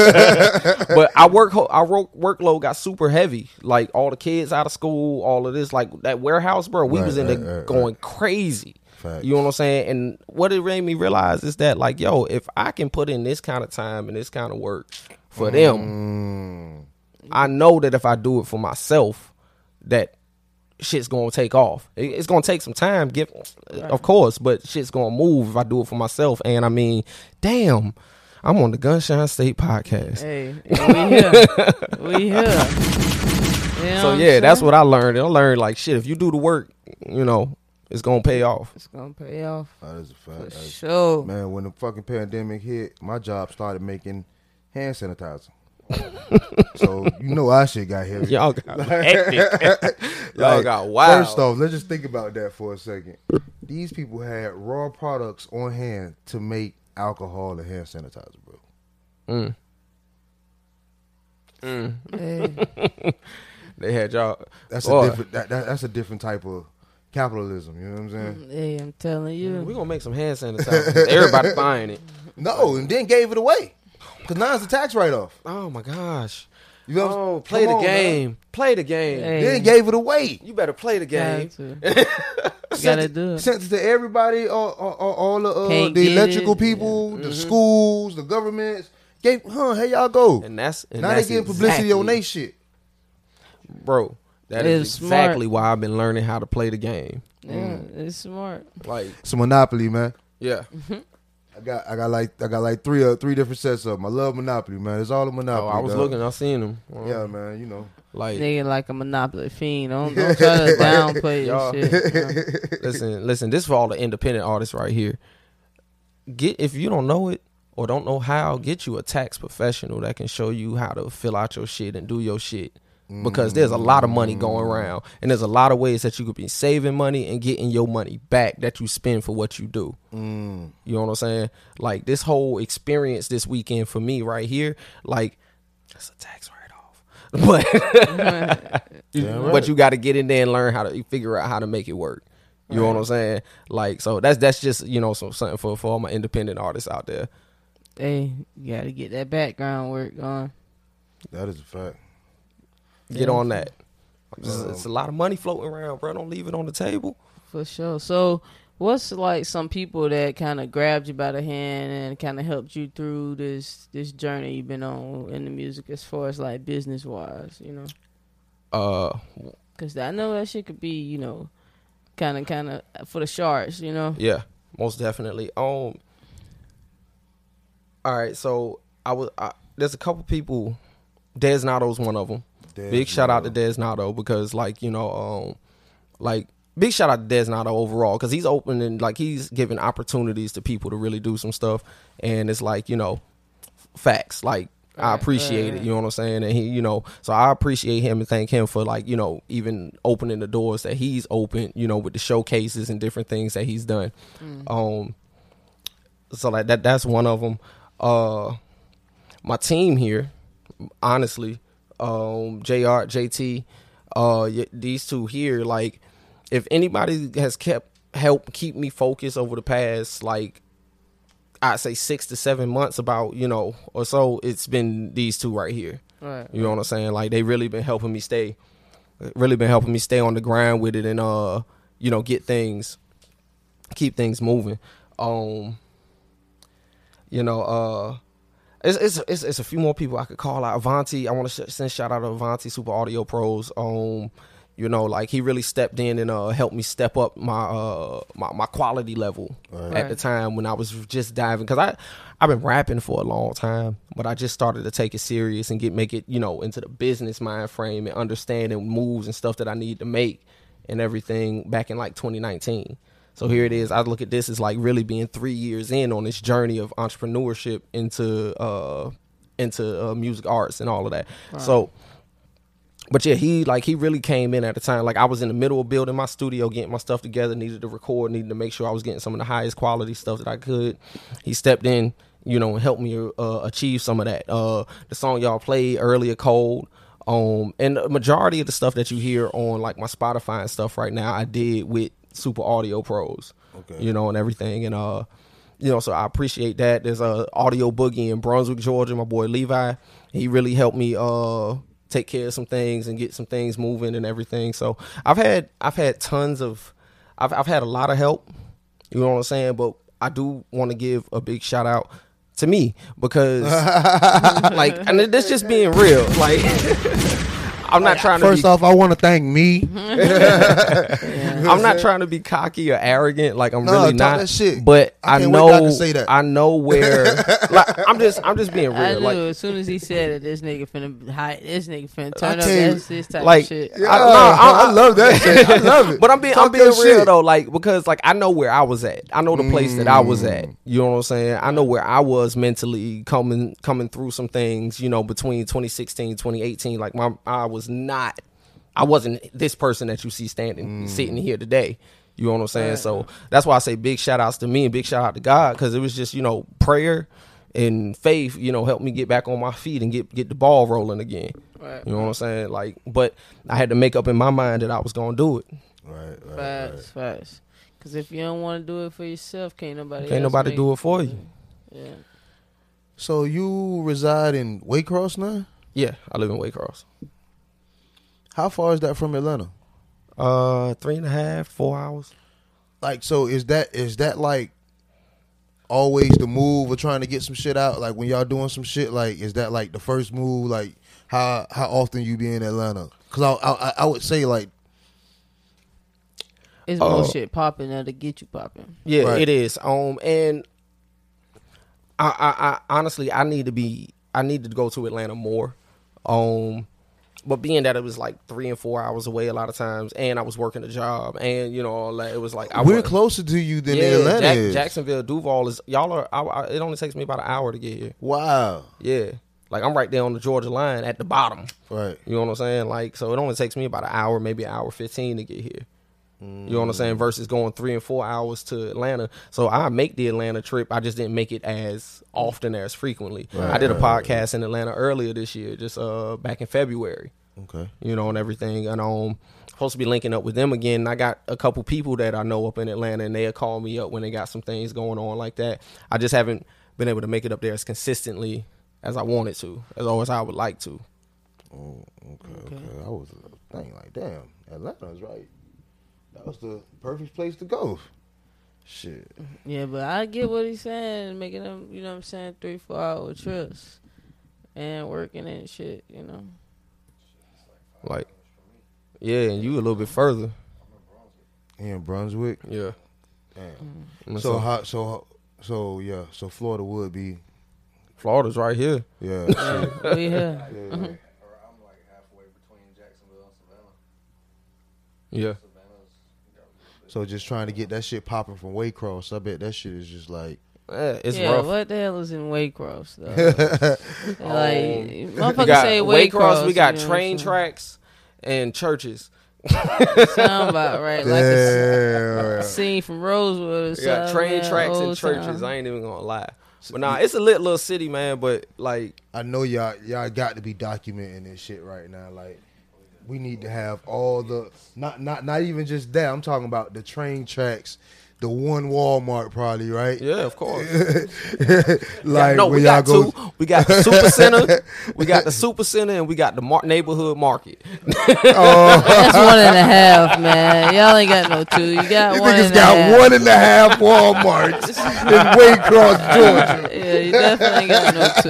but I work I our work workload got super heavy. Like all the kids out of school, all of this, like that warehouse, bro. We Right, was in right, there right, going crazy. Facts. You know what I'm saying? And what it made me realize is that, like, yo, if I can put in this kind of time and this kind of work for them, Mm. I know that if I do it for myself, that shit's gonna take off. It's gonna take some time, give, of course, but shit's gonna move if I do it for myself. And I mean, damn, I'm on the Gunshine State podcast. Hey, we here. we here. You know So what I'm yeah, that's what I learned. I learned like shit. If you do the work, you know, it's gonna pay off. It's gonna pay off that is a fact. for sure. Man, when the fucking pandemic hit, my job started making hand sanitizer. so you know our shit got heavy. Y'all got hectic. Y'all Like, got wild. First off, let's just think about that for a second. These people had raw products on hand to make alcohol and hand sanitizer, bro. Mm. Mm. Hey, they had y'all. That's Boy, a different. That, that, that's a different type of capitalism. You know what I'm saying? Mm, hey, I'm telling you. we're gonna make some hand sanitizer. Everybody buying it. No, and then gave it away because now it's a tax write off. Oh my gosh. You know? what I'm- Oh, play the on, man. game. Play the game. Hey. Then gave it away. You better play the game. Got to. You gotta do it. Sent it to everybody, all, all, all, all the, uh, the electrical it. people, the mm-hmm. schools, the governments. Gave, huh? Here y'all go. And that's and now they that's getting publicity on exactly- their shit. bro. That It's is smart. exactly why I've been learning how to play the game. Yeah, mm. it's smart. Like, It's a monopoly, man. yeah. Mm-hmm. I got, I got like, I got like three, uh, three different sets of them. I love Monopoly, man. It's all a Monopoly. Oh, monopoly. I was dog. looking. I seen them. Yeah, man. You know, Like, Nigga like a monopoly fiend. Don't, don't try to downplay Y'all- your shit. listen, listen. This for all the independent artists right here. Get if you don't know it or don't know how, get you a tax professional that can show you how to fill out your shit and do your shit. Because there's a lot of money going mm. around, and there's a lot of ways that you could be saving money and getting your money back that you spend for what you do. Mm. You know what I'm saying? Like this whole experience this weekend for me right here, like that's a tax write off. But but you got to get in there and learn how to figure out how to make it work. You know what I'm saying? Like so that's that's just you know some something for for all my independent artists out there. Hey, you gotta get that background work going. that is a fact. Get Yeah. on that. It's, it's a lot of money floating around, bro. Don't leave it on the table. For sure. So, what's like some people that kind of grabbed you by the hand and kind of helped you through this this journey you've been on in the music, as far as like business wise, you know? Uh, Because I know that shit could be, you know, kind of kind of for the sharks, you know. Yeah, most definitely. Um. All right, so I was. I, there's a couple people. Des Nato's one of them. Des big shout out to Nato. Des Nato because, like, you know, um, like big shout out to Des Nato overall because he's opening, like, he's giving opportunities to people to really do some stuff, and it's like, you know, facts. Like, I appreciate right, it. You know what I'm saying? And he, you know, so I appreciate him and thank him for like, you know, even opening the doors that he's opened, you know, with the showcases and different things that he's done. Um, so like that, that's one of them. Uh, my team here, honestly, um, Jr. JT, uh, y- these two here, like, if anybody has kept help keep me focused over the past like I'd say six to seven months about, you know, or so it's been these two right here. Right. You know what I'm saying? Like they really been helping me stay really been helping me stay on the grind with it and uh, you know, get things keep things moving. Um you know, uh it's, it's it's it's a few more people I could call out. Avanti, I want to sh- send shout out to Avanti Super Audio Pros. Um, you know, like he really stepped in and uh helped me step up my uh my, my quality level Right. at the time when I was just diving because I I've been rapping for a long time, but I just started to take it serious and get make it you know into the business mind frame and understanding moves and stuff that I need to make and everything back in like 2019. So here it is. I look at this as like really being three years in on this journey of entrepreneurship into uh into uh, music arts and all of that. So but yeah, he like he really came in at the time like I was in the middle of building my studio, getting my stuff together, needed to record, needed to make sure I was getting some of the highest quality stuff that I could. He stepped in, you know, and helped me uh, achieve some of that. Uh, the song y'all played earlier, "Cold," um, and the majority of the stuff that you hear on like my Spotify and stuff right now, I did with Super Audio Pros, Okay. you know, and everything, and uh, you know, so I appreciate that. There's a audio boogie in Brunswick, Georgia. My boy Levi, he really helped me uh take care of some things and get some things moving and everything. So I've had I've had tons of I've I've had a lot of help. You know what I'm saying? But I do want to give a big shout out to me because like and this just being real. Like I'm not trying to First be, off, I want to thank me. I'm not trying to be cocky or arrogant. Like I'm No, really talk not. that shit. But I I, can't wait know till I say that. I know where. like I'm just I'm just being I real. knew Like as soon as he said it, this nigga finna hide. This nigga finna I turn up. That's this type like, of shit. Yeah, I- no, I, I- love that shit. I love it. But I'm being Talk I'm being real shit. though, like because like I know where I was at. I know the place that I was at. Mm. You know what I'm saying? I know where I was mentally coming coming through some things, you know, between 2016 2018 like my I was not I wasn't this person that you see standing Mm. sitting here today. You know what I'm saying? So that's why I say big shout outs to me and big shout out to God cuz it was just, you know, prayer and faith, you know, helped me get back on my feet and get get the ball rolling again. Right. You know what I'm saying? Like, but I had to make up in my mind that I was gonna do it. Right, right, Facts, facts. Because if you don't want to do it for yourself, can't nobody. Can't else nobody do it for you. Yeah. So you reside in Waycross now? Yeah, I live in Waycross. How far is that from Atlanta? Uh, three and a half, four hours. Like, so is that is that like always the move of trying to get some shit out? Like when y'all doing some shit, like is that like the first move? Like how how often you be in Atlanta? Because I, I I would say like It's more Uh, shit popping that'll get you popping. Yeah, Right. it is. Um, and I, I, I honestly, I need to be, I need to go to Atlanta more. Um, but being that it was like three and four hours away a lot of times, and I was working a job, and you know all that, it was like I we're closer to you than yeah, Atlanta Jack- is. Jacksonville, Duval is y'all are. I, I, it only takes me about an hour to get here. Wow. Yeah, like I'm right there on the Georgia line at the bottom. Right. You know what I'm saying? Like, so it only takes me about an hour, maybe an hour fifteen to get here. You know what I'm saying? Versus going three and four hours to Atlanta. So I make the Atlanta trip. I just didn't make it as often as frequently. I did a podcast in Atlanta earlier this year, just uh back in February. Okay. You know, and everything. And um supposed to be linking up with them again. I got a couple people that I know up in Atlanta and they'll call me up when they got some things going on like that. I just haven't been able to make it up there as consistently as I wanted to, as always I would like to. Oh, okay, okay. I was thinking like, damn, Atlanta's right. That was the perfect place to go. Shit. Yeah, but I get what he's saying, making them, you know what I'm saying, three, four hour trips and working and shit, you know. Like, yeah, and you a little bit further. In Brunswick. Yeah. Damn. Mm. And So so how so so yeah, so Florida would be Florida's right here. yeah. shit. We here. yeah. Uh-huh. Or I'm like halfway between Jacksonville and Savannah. Yeah. Savannah's got a little bit. So just trying to get that shit popping from Waycross, I bet that shit is just like Yeah, it's yeah, rough. what the hell is in Waycross, though? like, oh. We motherfuckers got say Waycross, Waycross. we got you know train tracks and churches. saying? Sound about right. Like a Damn. scene from Rosewood or We got train man, tracks and churches. town. I ain't even gonna lie. But nah, it's a lit little city, man. But like, I know y'all y'all got to be documenting this shit right now. Like we need to have all the not not not even just that. I'm talking about the train tracks, the one Walmart probably, right? yeah, of course. like no, we y'all got go two. We got the super center. we got the super center, and we got the mar- neighborhood market. Oh, That's one and a half, man. Y'all ain't got no two. You got you one niggas and a got half. one and a half Walmarts in Waycross, Georgia. Yeah, you definitely ain't got no two.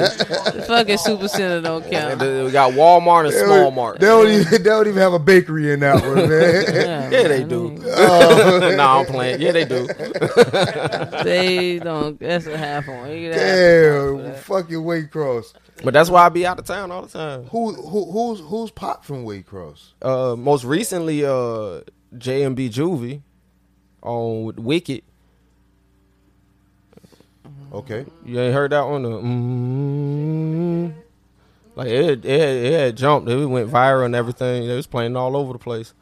The fucking super center don't count. then we got Walmart and They Small don't, Mart. they don't even they don't even have a bakery in that one, man. Yeah, they do. I mean, oh. nah, I'm playing. Yeah, they do. They don't. That's a half one. You get a half Damn, fucking Waycross. But that's why I be out of town all the time. Who who who's who's pop from Waycross? Uh, most recently, uh, JMB Juvie on Wicked. Okay. You ain't heard that one? The, mm, Like it, it, it had jumped. It went viral and everything. It was playing all over the place.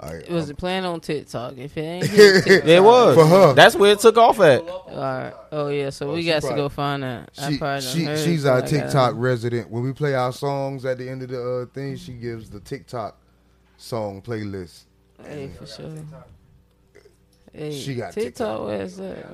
All right, Was it playing on TikTok? If it ain't hit TikTok, It was For her. That's where it took off at. all right. Oh yeah, so we she got to go find that. She, probably she she's our but I gotta- TikTok resident. When we play our songs at the end of the uh, thing, she gives the TikTok song playlist. Hey, for sure. Hey, She got TikTok. TikTok. Where's that?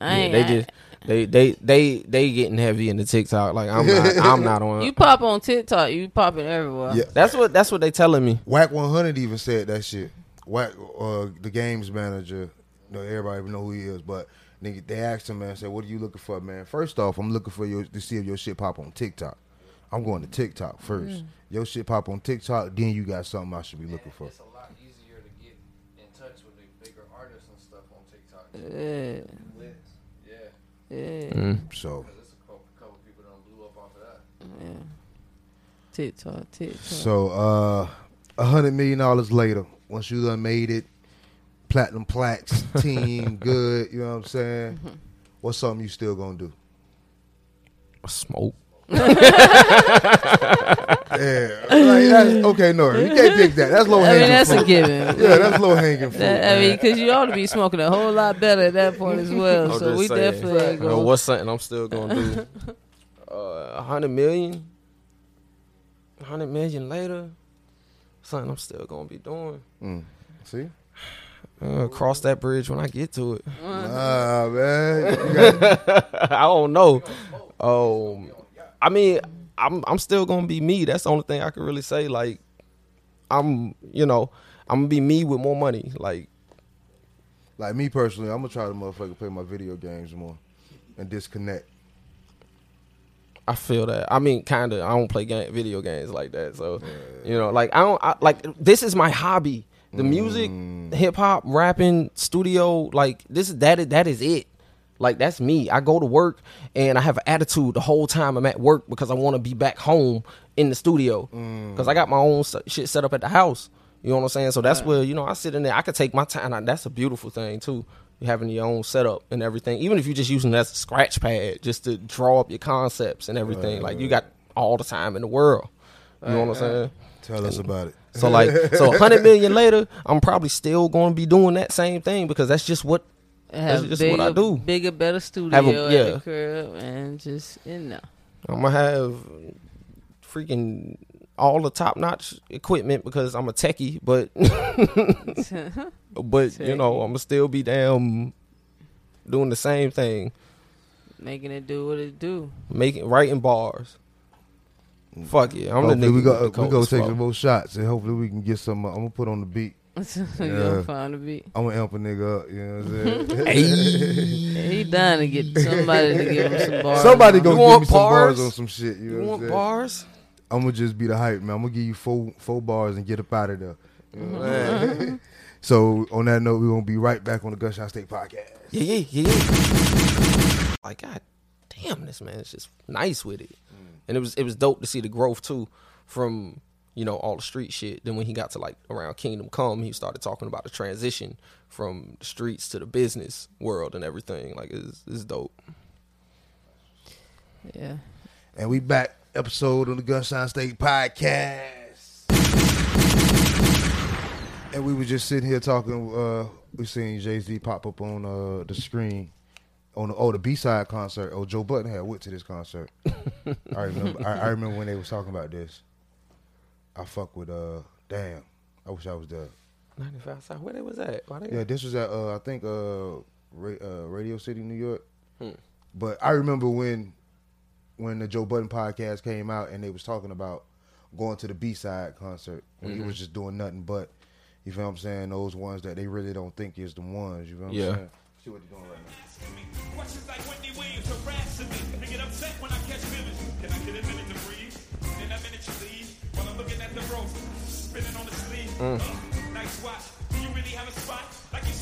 I Yeah, ain't. they I- just they they they they getting heavy in the TikTok. Like I'm not I'm not on. You pop on TikTok, you popping everywhere. Yeah. that's what that's what they telling me. Wack 100 even said that shit. Wack, uh, the games manager, you know, everybody know who he is, but nigga, they asked him, man, said, what are you looking for, man? First off, I'm looking for your to see if your shit pop on TikTok. I'm going to TikTok first. Mm. Your shit pop on TikTok, then you got something I should be looking for. It's a lot easier to get in touch with the bigger artists and stuff on TikTok. Yeah, Liz. Yeah, yeah, Mm. So, because there's a couple, couple people that blew up off of that. yeah. TikTok, TikTok. so uh, a hundred million dollars later, once you done made it, platinum plaques, team, good, you know what I'm saying? What's something you still gonna do? Smoke. Yeah, like, that's, okay, no, you can't pick that. That's low hanging. I hanging. mean, that's a fruit. given. Yeah, that's low hanging fruit. That- I mean, because you ought to be smoking a whole lot better at that point as well. I'm so we saying. definitely ain't You know, what's something I'm still gonna do? Uh, A hundred million. Hundred million later. Something I'm still gonna be doing. Mm. See, Uh, cross that bridge when I get to it. ah man, You got- I don't know. Um, I mean, I'm I'm still gonna be me. That's the only thing I can really say. Like, I'm you know I'm gonna be me with more money. Like, like me personally, I'm gonna try to motherfucker play my video games more and disconnect. I feel that. I mean, kind of. I don't play game, video games like that. So, you know, like I don't I, like this is my hobby. The music, mm. hip hop, rapping, studio, like this is that is that is it. Like that's me. I go to work and I have an attitude the whole time I'm at work because I want to be back home in the studio mm. because I got my own shit set up at the house. You know what I'm saying? So that's where you know I sit in there. I could take my time. and That's a beautiful thing too. Having your own setup and everything, even if you're just using it as a scratch pad, just to draw up your concepts and everything. Like you got all the time in the world. You know what I'm saying? Tell us about it. So like, so a hundred million later, I'm probably still going to be doing that same thing because that's just what Have That's just bigger, what I do. Bigger, better studio Have a- at yeah. the crib and just in there. I'm gonna have. Freaking all the top notch equipment because I'm a techie, but but you know I'm gonna still be damn doing the same thing, Making it do what it do. making writing bars. Fuck yeah, I'm the hopefully nigga we go with the we go coldest take flow. some more shots and hopefully we can get some. Uh, I'm gonna put on the beat. you Yeah. find a beat. I'm gonna amp a nigga up. You know what I'm saying? Yeah, he dying to get somebody to give him some bars. Somebody man. gonna give want me some bars bars? on some shit. You, You know what want I'm bars? I'm gonna just be the hype man. I'm gonna give you four four bars and get up out of there. You know what I'm mm-hmm. so on that note, we're gonna be right back on the Gunshine State podcast. Yeah, yeah, yeah. yeah. Like, god damn, this man is just nice with it. Mm. And it was it was dope to see the growth too from, you know, all the street shit. Then when he got to like around Kingdom Come, he started talking about the transition from the streets to the business world and everything. Like it's it's dope. Yeah. And we back episode on the Gunshine State podcast. And we were just sitting here talking. Uh, we seen Jay Z pop up on uh, the screen on the, oh the B side concert. Oh, Joe Budden had went to this concert. I remember. I, I remember when they was talking about this. I fuck with. Uh, damn. I wish I was there. Ninety five South. Where they was at? Why they Yeah, this was at uh, I think uh, Ra- uh, Radio City, New York. Hmm. But I remember when when the Joe Budden podcast came out and they was talking about going to the B side concert when he Mm-hmm. was just doing nothing but you feel what I'm saying those ones that they really don't think is the ones. You feel what Yeah. I'm saying? See what they're doing right now.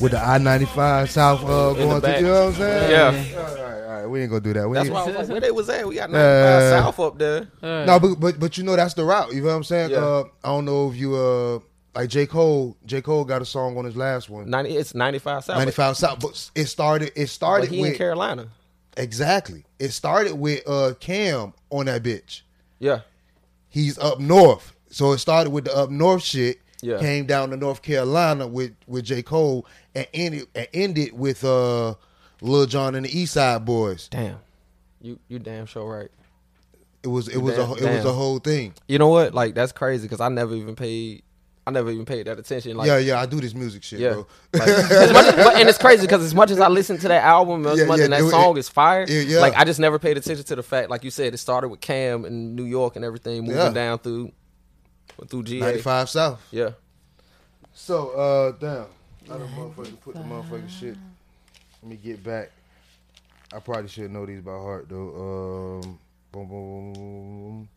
With the I ninety five South uh, In going to back. you know what I'm saying? Yeah. All right, all right. We ain't gonna do that. We That's ain't, why I was like, where they was at? We got Yeah. 95 South up there. No, but, but but you know that's the route. You know what I'm saying? Yeah. Uh, I don't know if you uh like J Cole. J Cole got a song on his last one. 90, it's 95 South. 95 South, but it started. It But started he in with Carolina. Exactly. It started with uh Cam on that bitch. Yeah. He's up north. So it started with the up north shit. Yeah. Came down to North Carolina with with J. Cole and ended and ended with uh Lil Jon and the East Side Boys. Damn. You you damn sure right. It was it was a Damn, it was a whole thing. You know what? Like that's crazy because I never even paid. I never even paid that attention. Like yeah, yeah, I do this music shit, Yeah, bro. Like, much, but, and it's crazy because as much as I listen to that album, as Yeah, much yeah, and that it- song it- is fire, yeah. like I just never paid attention to the fact, like you said, it started with Cam in New York and everything, moving down through through GA. Ninety five South. Yeah, So uh damn. I done motherfucking put the motherfucking shit. Let me get back. I probably should know these by heart though. Um boom boom boom, boom.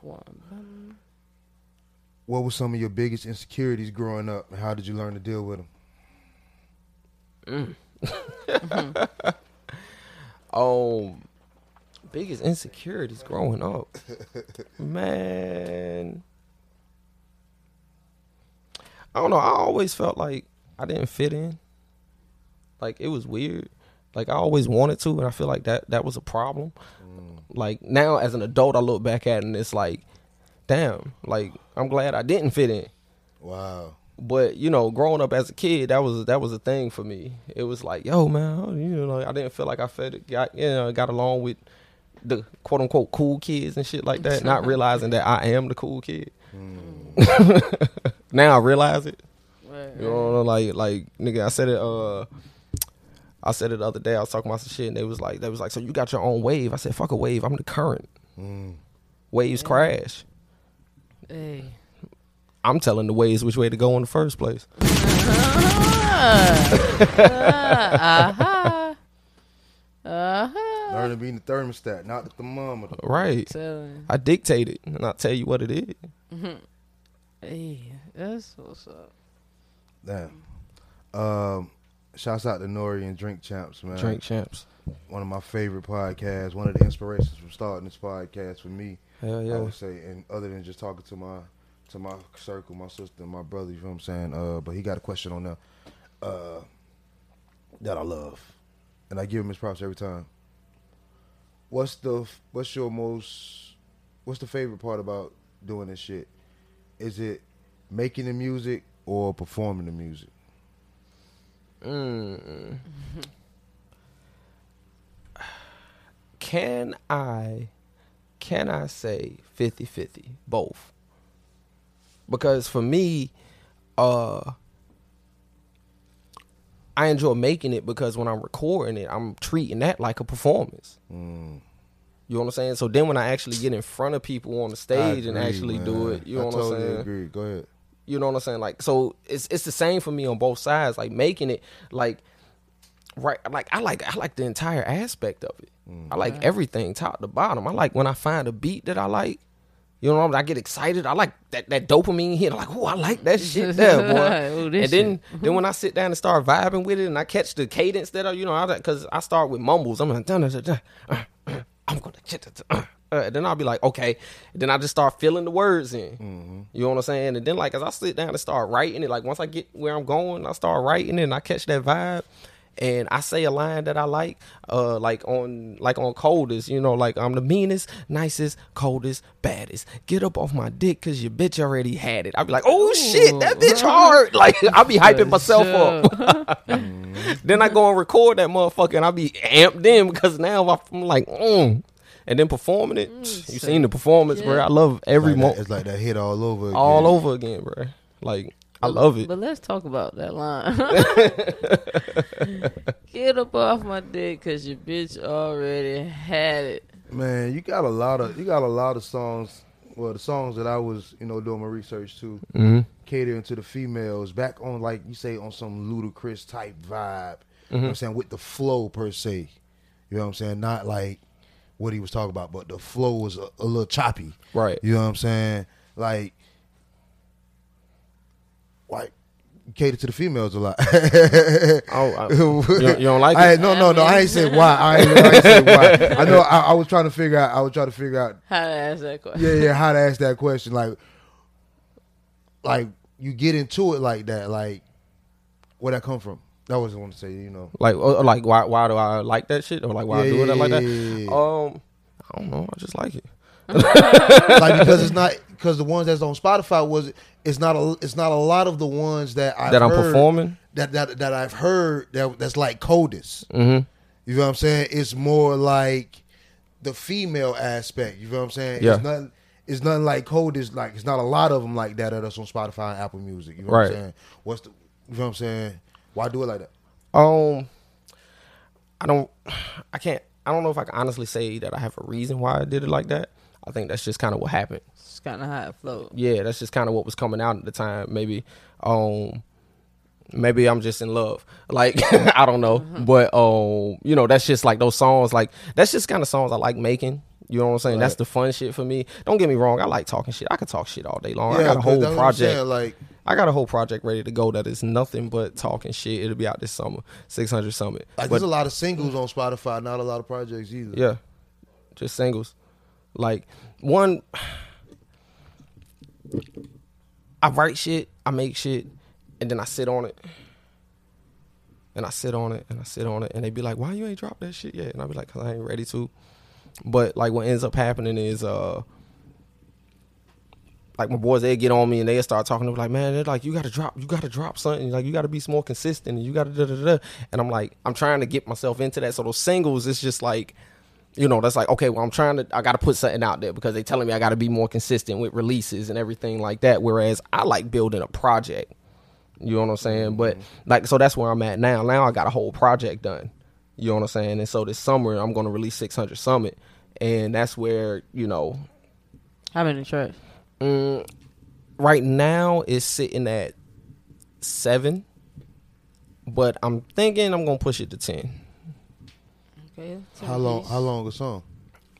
One. What were some of your biggest insecurities growing up and how did you learn to deal with them? Um, biggest insecurities growing up, man. I don't know. I always felt like I didn't fit in. Like it was weird. Like I always wanted to, and I feel like that that was a problem. Mm. Like now, as an adult, I look back at it and it's like, damn. Like I'm glad I didn't fit in Wow. but you know, growing up as a kid, that was that was a thing for me. It was like, yo, man, you know, I didn't feel like I fit, got you know, got along with the quote unquote cool kids and shit like that, not realizing that I am the cool kid. Hmm. now I realize it. Right, You know, like like nigga, I said it. Uh, I said it the other day. I was talking about some shit, and they was like, they was like, so you got your own wave? I said, fuck a wave. I'm the current. Waves crash. Hey. I'm telling the waves which way to go in the first place. Uh-huh. Uh-huh. Learn to be in the thermostat, not the thermometer. Right. I dictate it, and I tell you what it is. Hey, that's what's up. Damn. Um shouts out to N.O.R.E. and Drink Champs, man. Drink champs. One of my favorite podcasts, one of the inspirations from starting this podcast for me. Hell yeah. I would say, and other than just talking to my to my circle, my sister, my brother, you know what I'm saying? Uh, but he got a question on there uh, that I love, and I give him his props every time. What's the what's your most what's the favorite part about doing this shit? Is it making the music or performing the music? Mm. Can I can I say 50-50 both? Because for me, uh I enjoy making it because when I'm recording it, I'm treating that like a performance. Mm. You know what I'm saying? So then when I actually get in front of people on the stage I and agree, actually do it, you know I what totally I'm saying? agree. Go ahead. You know what I'm saying? Like, so it's it's the same for me on both sides. Like making it like right, like I like I like the entire aspect of it. I like mm-hmm. everything top to bottom. I like when I find a beat that I like. You know, what I, mean? I get excited. I like that that dopamine hit. I'm like, oh, I like that shit there, boy. Ooh, and this then then when I sit down and start vibing with it, and I catch the cadence that I, you know, I that because I start with mumbles. I'm like, dun, dun, dun, I'm gonna, uh, uh, then I'll be like, okay. then I just start filling the words in. You know what I'm saying? And then like as I sit down and start writing it, like once I get where I'm going, I start writing it and I catch that vibe. And I say a line that I like, uh, like on like on coldest, you know, like I'm the meanest, nicest, coldest, baddest. Get up off my dick cause your bitch already had it. I'll be like, oh shit, that bitch hard. Like I'll be hyping myself up. then I go and record that motherfucker and I'll be amped in because now I'm like, mm. and then performing it. you seen the performance, bro. I love every Like moment it's like that hit all over. Again. all over again, bro. Like I love it. But let's talk about that line. Get up off my dick because your bitch already had it. Man, you got a lot of you got a lot of songs. Well, the songs that I was, you know, doing my research to, Mm-hmm. catering to the females, back on like you say on some Ludacris type vibe. You know what I'm saying with the flow per se. You know what I'm saying? Not like what he was talking about, but the flow was a, a little choppy. Right. You know what I'm saying? Like, like cater to the females a lot. Oh, I- you, you don't like I, it? no, no, no. I ain't say why. I ain't, I ain't say why. I know. I, I was trying to figure out. I was trying to figure out. How to ask that question? Yeah, yeah. How to ask that question? Like, like you get into it like that. Like, where that come from? That was I want to say. You know. Like, or, like why why do I like that shit, or like why I Yeah, do yeah, it like yeah, that? yeah, yeah. Um, I don't know. I just like it. like because it's not because the ones that's on Spotify was it's not a it's not a lot of the ones that I've that I'm performing. that that that I've heard that that's like coldest. Mm-hmm. You know what I'm saying? It's more like the female aspect. You know what I'm saying? Yeah. It's nothing. It's nothing like coldest. Like it's not a lot of them like that that's on Spotify and Apple Music. You know what I'm saying? What's the? You know what I'm saying? Why do it like that? Um, I don't. I can't. I don't know if I can honestly say that I have a reason why I did it like that. I think that's just kind of what happened. It's kind of how it flowed. yeah, that's just kind of what was coming out at the time. Maybe, um, maybe I'm just in love. Like I don't know, but um, you know, that's just like those songs. Like that's just kind of songs I like making. You know what I'm saying? That's the fun shit for me. Don't get me wrong. I like talking shit. I could talk shit all day long. I Yeah, got a whole that's what I'm project. saying, Like I got a whole project ready to go that is nothing but talking shit. It'll be out this summer, 600 Summit. like But- there's a lot of singles on Spotify, not a lot of projects either. yeah, just singles. Like one, I write shit, I make shit, and then I sit on it, and I sit on it, and I sit on it, and they be like, "Why you ain't dropped that shit yet?" And I be like, "Cause I ain't ready to." But like, what ends up happening is, uh, like my boys, they get on me and they start talking to me like, "Man, they're like, you gotta drop, you gotta drop something, like you gotta be more consistent, and you gotta da da da." da." And I'm like, I'm trying to get myself into that. So those singles, it's just like you know, that's like, okay, well, I'm trying to, I got to put something out there because they telling me I got to be more consistent with releases and everything like that. Whereas I like building a project. You know what I'm saying? But like, so that's where I'm at now. Now I got a whole project done. You know what I'm saying? And so this summer I'm going to release 600 Summit, and that's where you know, How many tracks? mm, right now it's sitting at seven, but I'm thinking I'm gonna push it to ten. Okay. How long? How long a song?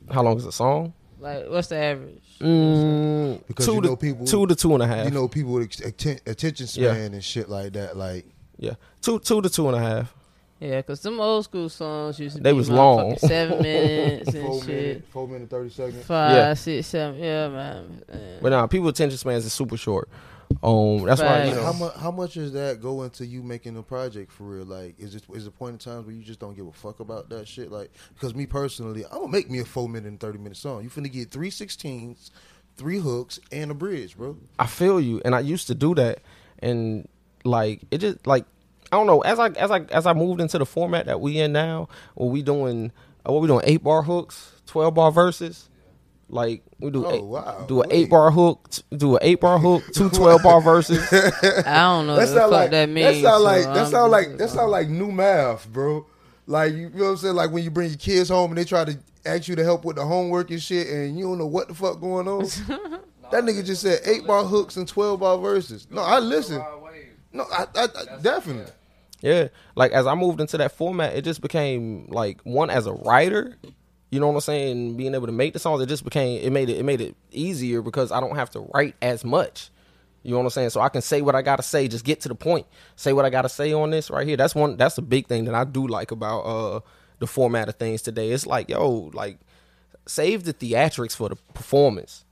How long is a song? Like, what's the average? Mm, Because two you to know people- two to two and a half. You know, people with atten- attention span Yeah. and shit like that. Like Yeah, two two to two and a half. Yeah, because some old school songs used to They be was long. seven minutes and four shit. minute, four minute, thirty seconds. Five, Yeah. six, seven. Yeah, man. man. But now people attention spans is super short. Um, that's why you know. How much? How much does that go into you making a project for real? Like, is it is it point in times where you just don't give a fuck about that shit? Like, because me personally, I'm gonna make me a four minute and thirty minute song. You finna get three sixteens, three hooks, and a bridge, bro. I feel you, and I used to do that, and like it just like I don't know. As I as I as I moved into the format that we in now, where we doing uh, what we doing eight bar hooks, twelve bar verses. Like we do, Oh, eight, wow. do an Wait. eight bar hook, do an eight bar hook, two 12 bar verses. I don't know what That the sound fuck like that means. That sound so like that I'm sound like just- that sound like new math, bro. Like you, know what I'm saying? Like when you bring your kids home and they try to ask you to help with the homework and shit, and you don't know what the fuck going on. that nigga just said eight bar hooks and twelve bar verses. No, I listen. No, I, I, I definitely. Yeah, like as I moved into that format, it just became like one as a writer. You know what I'm saying? Being able to make the songs, it just became it made it it made it easier because I don't have to write as much. You know what I'm saying? So I can say what I gotta say, just get to the point. Say what I gotta say on this right here. That's one. That's a big thing that I do like about uh the format of things today. It's like yo, like save the theatrics for the performance.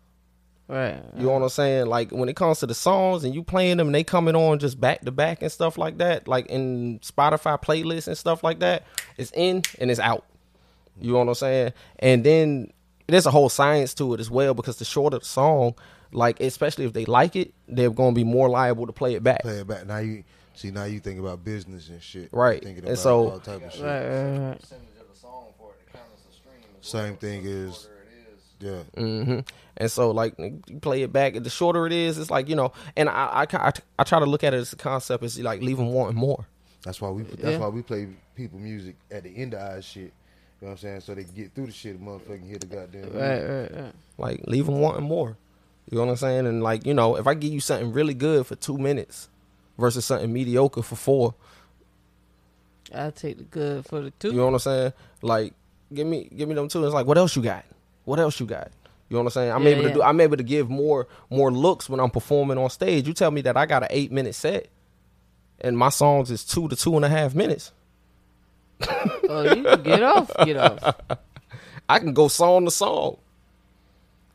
Right. You know what I'm saying? Like when it comes to the songs and you playing them and they coming on just back to back and stuff like that, like in Spotify playlists and stuff like that, it's in and it's out. You know what I'm saying? And then there's a whole science to it as well because the shorter the song, like especially if they like it, they're gonna be more liable to play it back. Play it back. Now you see. Now you think about business and shit. Right. Thinking And about so- all type of shit. Right, right, right. Same thing is- shorter it is. Yeah. hmm And so, like, you play it back. The shorter it is, it's like you know. And I, I, I, I try to look at it as a concept is like leave them wanting more. That's why we. That's Yeah. why we play people music at the end of our shit. You know what I'm saying? So they get through the shit, and motherfucking hear the goddamn. Right, right, right. Like leave them wanting more. You know what I'm saying? And like you know, if I give you something really good for two minutes versus something mediocre for four, I take the good for the two. you know what I'm saying? Like give me give me them two. It's like what else you got? What else you got? You know what I'm saying? I'm Yeah, able to do. I'm able to give more more looks when I'm performing on stage. You tell me that I got an eight minute set, and my songs is two to two and a half minutes. Oh, you can get off, get off. I can go song to song.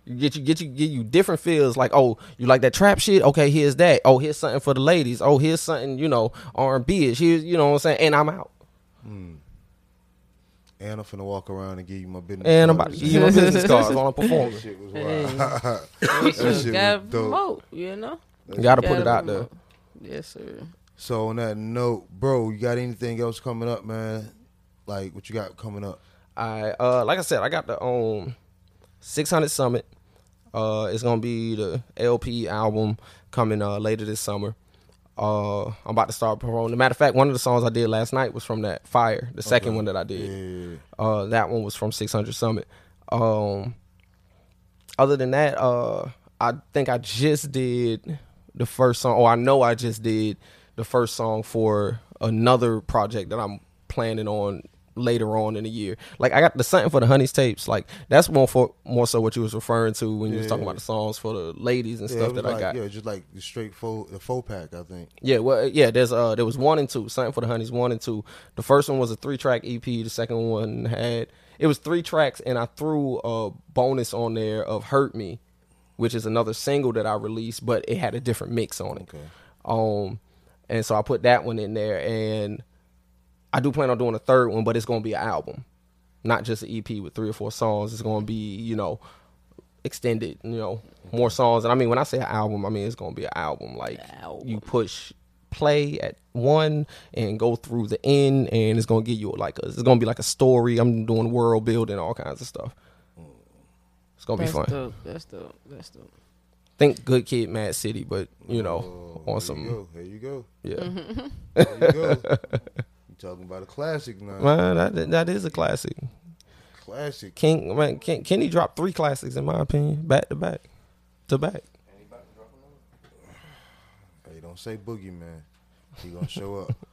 You get you get you get you different feels. Like oh, you like that trap shit? Okay, here's that. Oh, here's something for the ladies. Oh, here's something you know R and B ish. Here's you know what I'm saying. And I'm out. Hmm. And I'm finna walk around and give you my business. And I'm about cards. to give you my business cards on a That performance. shit was Hey. wild. That shit gotta was dope. promote, you know. You Gotta put Gotta it out there. Yes, sir. So on that note, bro, you got anything else coming up, man? Like what you got coming up? I uh like I said, I got the um 600 Summit. Uh, it's gonna be the LP album coming uh later this summer. Uh, I'm about to start performing. As a matter of fact, one of the songs I did last night was from that Fire, the second one that I did. Yeah. Uh, that one was from 600 Summit. Um, other than that, uh, I think I just did the first song. Oh, I know I just did the first song for another project that I'm planning on later on in the year. Like I got the something for the Honeys tapes. Like that's more for more so what you was referring to when you was talking Yeah. about the songs for the ladies and Yeah, stuff that like, I got. Yeah, just like the straight faux, the faux pack, I think. Yeah, well, yeah. There's uh, there was one and two. Something for the honeys, one and two. The first one was a three track EP. The second one had it was three tracks, and I threw a bonus on there of "Hurt Me," which is another single that I released, but it had a different mix on it. Okay. Um, and so I put that one in there, and I do plan on doing a third one, but it's gonna be an album, not just an EP with three or four songs. It's gonna be you know extended, you know, more songs. And I mean, when I say an album, I mean it's gonna be an album. Like Album. you push play at one and go through the end, and it's gonna give you like a, it's gonna be like a story. I'm doing world building, all kinds of stuff. It's gonna be fun. dope. That's dope. That's dope. Think Good Kid, Mad City, but you know, Oh, on some You go. There you go. yeah. Mm-hmm. There you go. you talking about a classic now? Man, that that is a classic. Classic. King man, Ken, Kenny dropped three classics in my opinion, back to back, to back. Hey, don't say boogeyman. He gonna show up.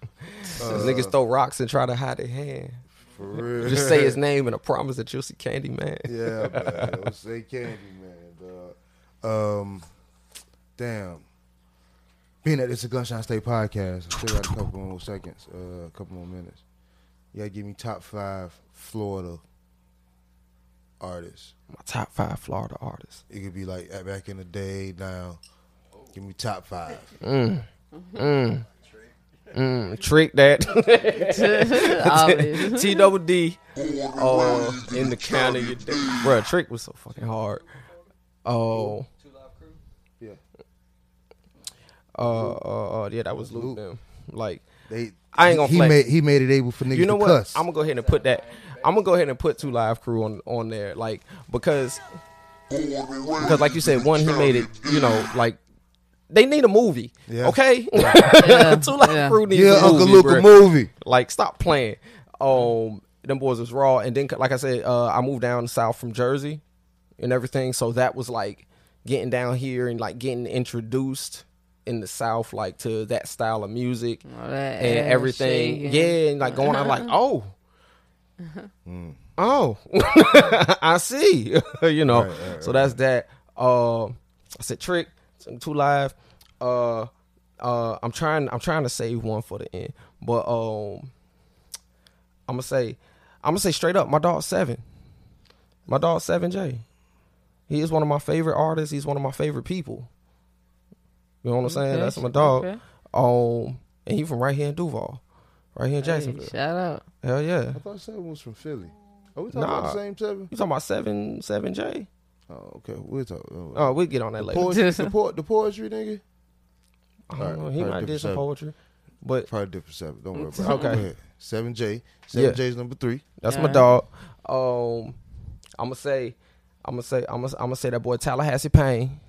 Uh, Niggas throw rocks and try to hide their hand. For real. Just say his name and I promise that you'll see Candy Man. Yeah, man. Don't say candy, man. Dog. Um, damn. Being that it's a Gunshine State podcast, I still got a couple more seconds, uh, a couple more minutes. You gotta give me top five Florida artists. My top five Florida artists. It could be like back in the day, now. Give me top five. Mm. Mm. Mm. Trick that. Obvious. T double D. Oh, in the county, you bro. Trick was so fucking hard. Oh. Two Live Crew. Yeah. Uh, uh, uh, yeah, that was Luke. Luke. Them. Like, They, I ain't gonna he flex. made he made it able for niggas you know to what? cuss. I'm gonna go ahead and put that. I'm gonna go ahead and put two live crew on on there, like because because like you said, one he made it. You know, like they need a movie. Yeah. Okay, Yeah, two live yeah. crew needs yeah, a Uncle movie, Luke bruh. a movie. Like, stop playing. Um, them boys was raw, and then like I said, uh, I moved down south from Jersey and everything, so that was like getting down here and like getting introduced in the south, like to that style of music that and everything. shaking. Yeah, and like going out like, oh, oh, I see. you know, Right, right, so that's that. Uh, I said trick two live. Uh, uh, I'm trying. I'm trying to save one for the end, but um, I'm gonna say, I'm gonna say straight up, my dog Seven, my dog Seven J. He is one of my favorite artists. He's one of my favorite people. You know what I'm saying? Okay, That's my dog. okay. Um, and he from right here in Duval, right here in Hey, Jacksonville. shout out. Hell yeah. I thought Seven was from Philly. Are we talking Nah. about the same Seven? You talking about seven seven J? Oh, okay. We'll talk. Oh, Oh, we'll get on that the, later. poetry, the, po- the poetry nigga? I don't know. Alright, He probably might did some seven. poetry, but Probably different seven. Don't worry about it. Okay. Seven J. Seven Yeah. J is number three. that's my Yeah. dog. Um, I'm gonna say, I'm gonna say, I'm gonna, I'm gonna say that boy Tallahassee Pain.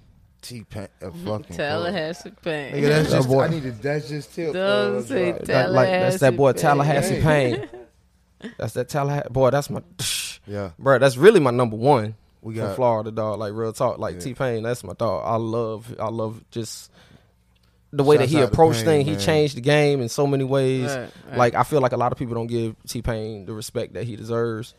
T Pain. A fucking Tallahassee Pain. Nigga, that's just. boy. I needed. That's just tip. Don't uh, say drop. That, like that's that boy Tallahassee Tallahassee Pain. Pain. that's that Tallahassee boy. That's my, Yeah. bro. That's really my number one We from got. Florida, dog. Like real talk, like Yeah. T Pain. That's my dog. I love, I love just the way Shouts that he approached things. He changed the game in so many ways. Right, right. Like I feel like a lot of people don't give T Pain the respect that he deserves.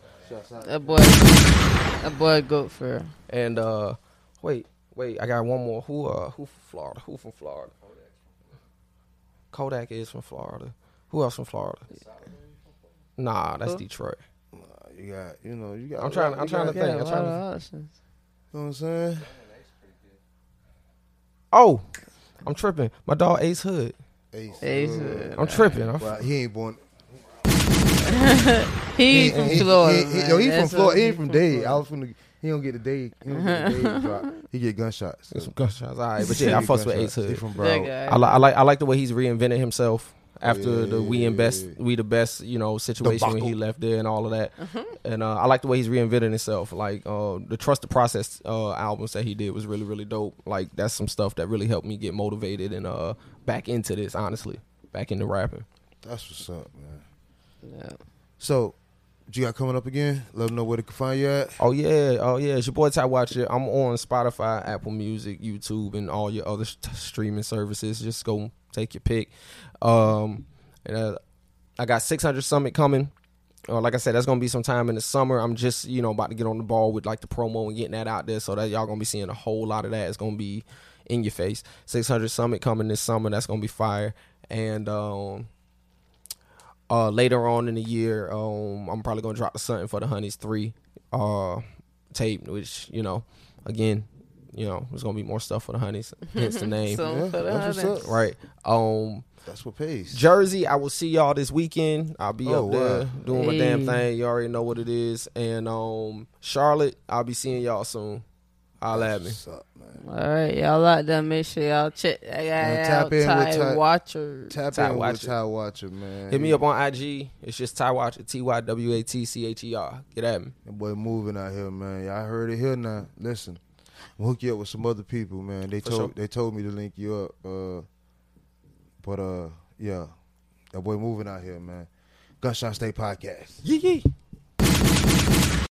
That boy, that boy goat for. And uh wait, wait, I got one more. Who uh who from Florida? Who from Florida? Kodak is from Florida. Who else from Florida? Nah, that's Who? Detroit. You got. You know. You got. I'm trying- I'm trying to think. I'm trying to- of options. know what I'm saying? Oh, I'm tripping. My dog Ace Hood. Ace. Ace Hood. I'm tripping. I'm, Well, he ain't born. He from he, Florida. He, he, yo, he from That's Florida. He ain't from Dade. I was from the. He don't get the day. He don't get the day drop. He get gunshots. some gunshots. All right, but yeah, I fucks with Ace Hood. from That I, li- I like I like the way he's reinvented himself after yeah, the we yeah, in best we the best you know situation when he left there and all of that. Uh-huh. And uh, I like the way he's reinvented himself. Like uh, the Trust the Process uh, albums that he did was really really dope. Like that's some stuff that really helped me get motivated and uh, back into this. Honestly, back into rapping. That's what's up, man. Yeah. So, what you got coming up again? Let them know where can find you at. Oh yeah, oh yeah. It's your boy Ty Watcher. I'm on Spotify, Apple Music, YouTube, and all your other st- streaming services. Just go take your pick. Um, and uh, I got 600 Summit coming. Uh, like I said, that's gonna be sometime in the summer. I'm just you know about to get on the ball with like the promo and getting that out there, so that y'all gonna be seeing a whole lot of that. It's gonna be in your face. 600 Summit coming this summer. That's gonna be fire. And um, uh, later on in the year, um, I'm probably gonna drop the something for the Honeys three uh, tape, which you know, again, you know, there's gonna be more stuff for the Honeys, hence the name, So Yeah, for the that's what's up. right? Um, That's what pays. Jersey, I will see y'all this weekend. I'll be Oh, up there wow. doing my damn thing. You already know what it is. And um, Charlotte, I'll be seeing y'all soon. I'll at me. Up. All right, y'all out there. Make sure y'all check Yeah, guy tap out. in with Ty Ty- Watcher. Tap Ty in with Watcher. Ty Watcher, man. Hit me up on IG. It's just Ty Watcher, T Y W A T C H E R. Get at me. That boy moving out here, man. Y'all heard it here now. Listen, I'm hook you up with some other people, man. They For told sure. they told me to link you up. Uh, but uh, yeah, that boy moving out here, man. Gunshine State Podcast. Yee yee.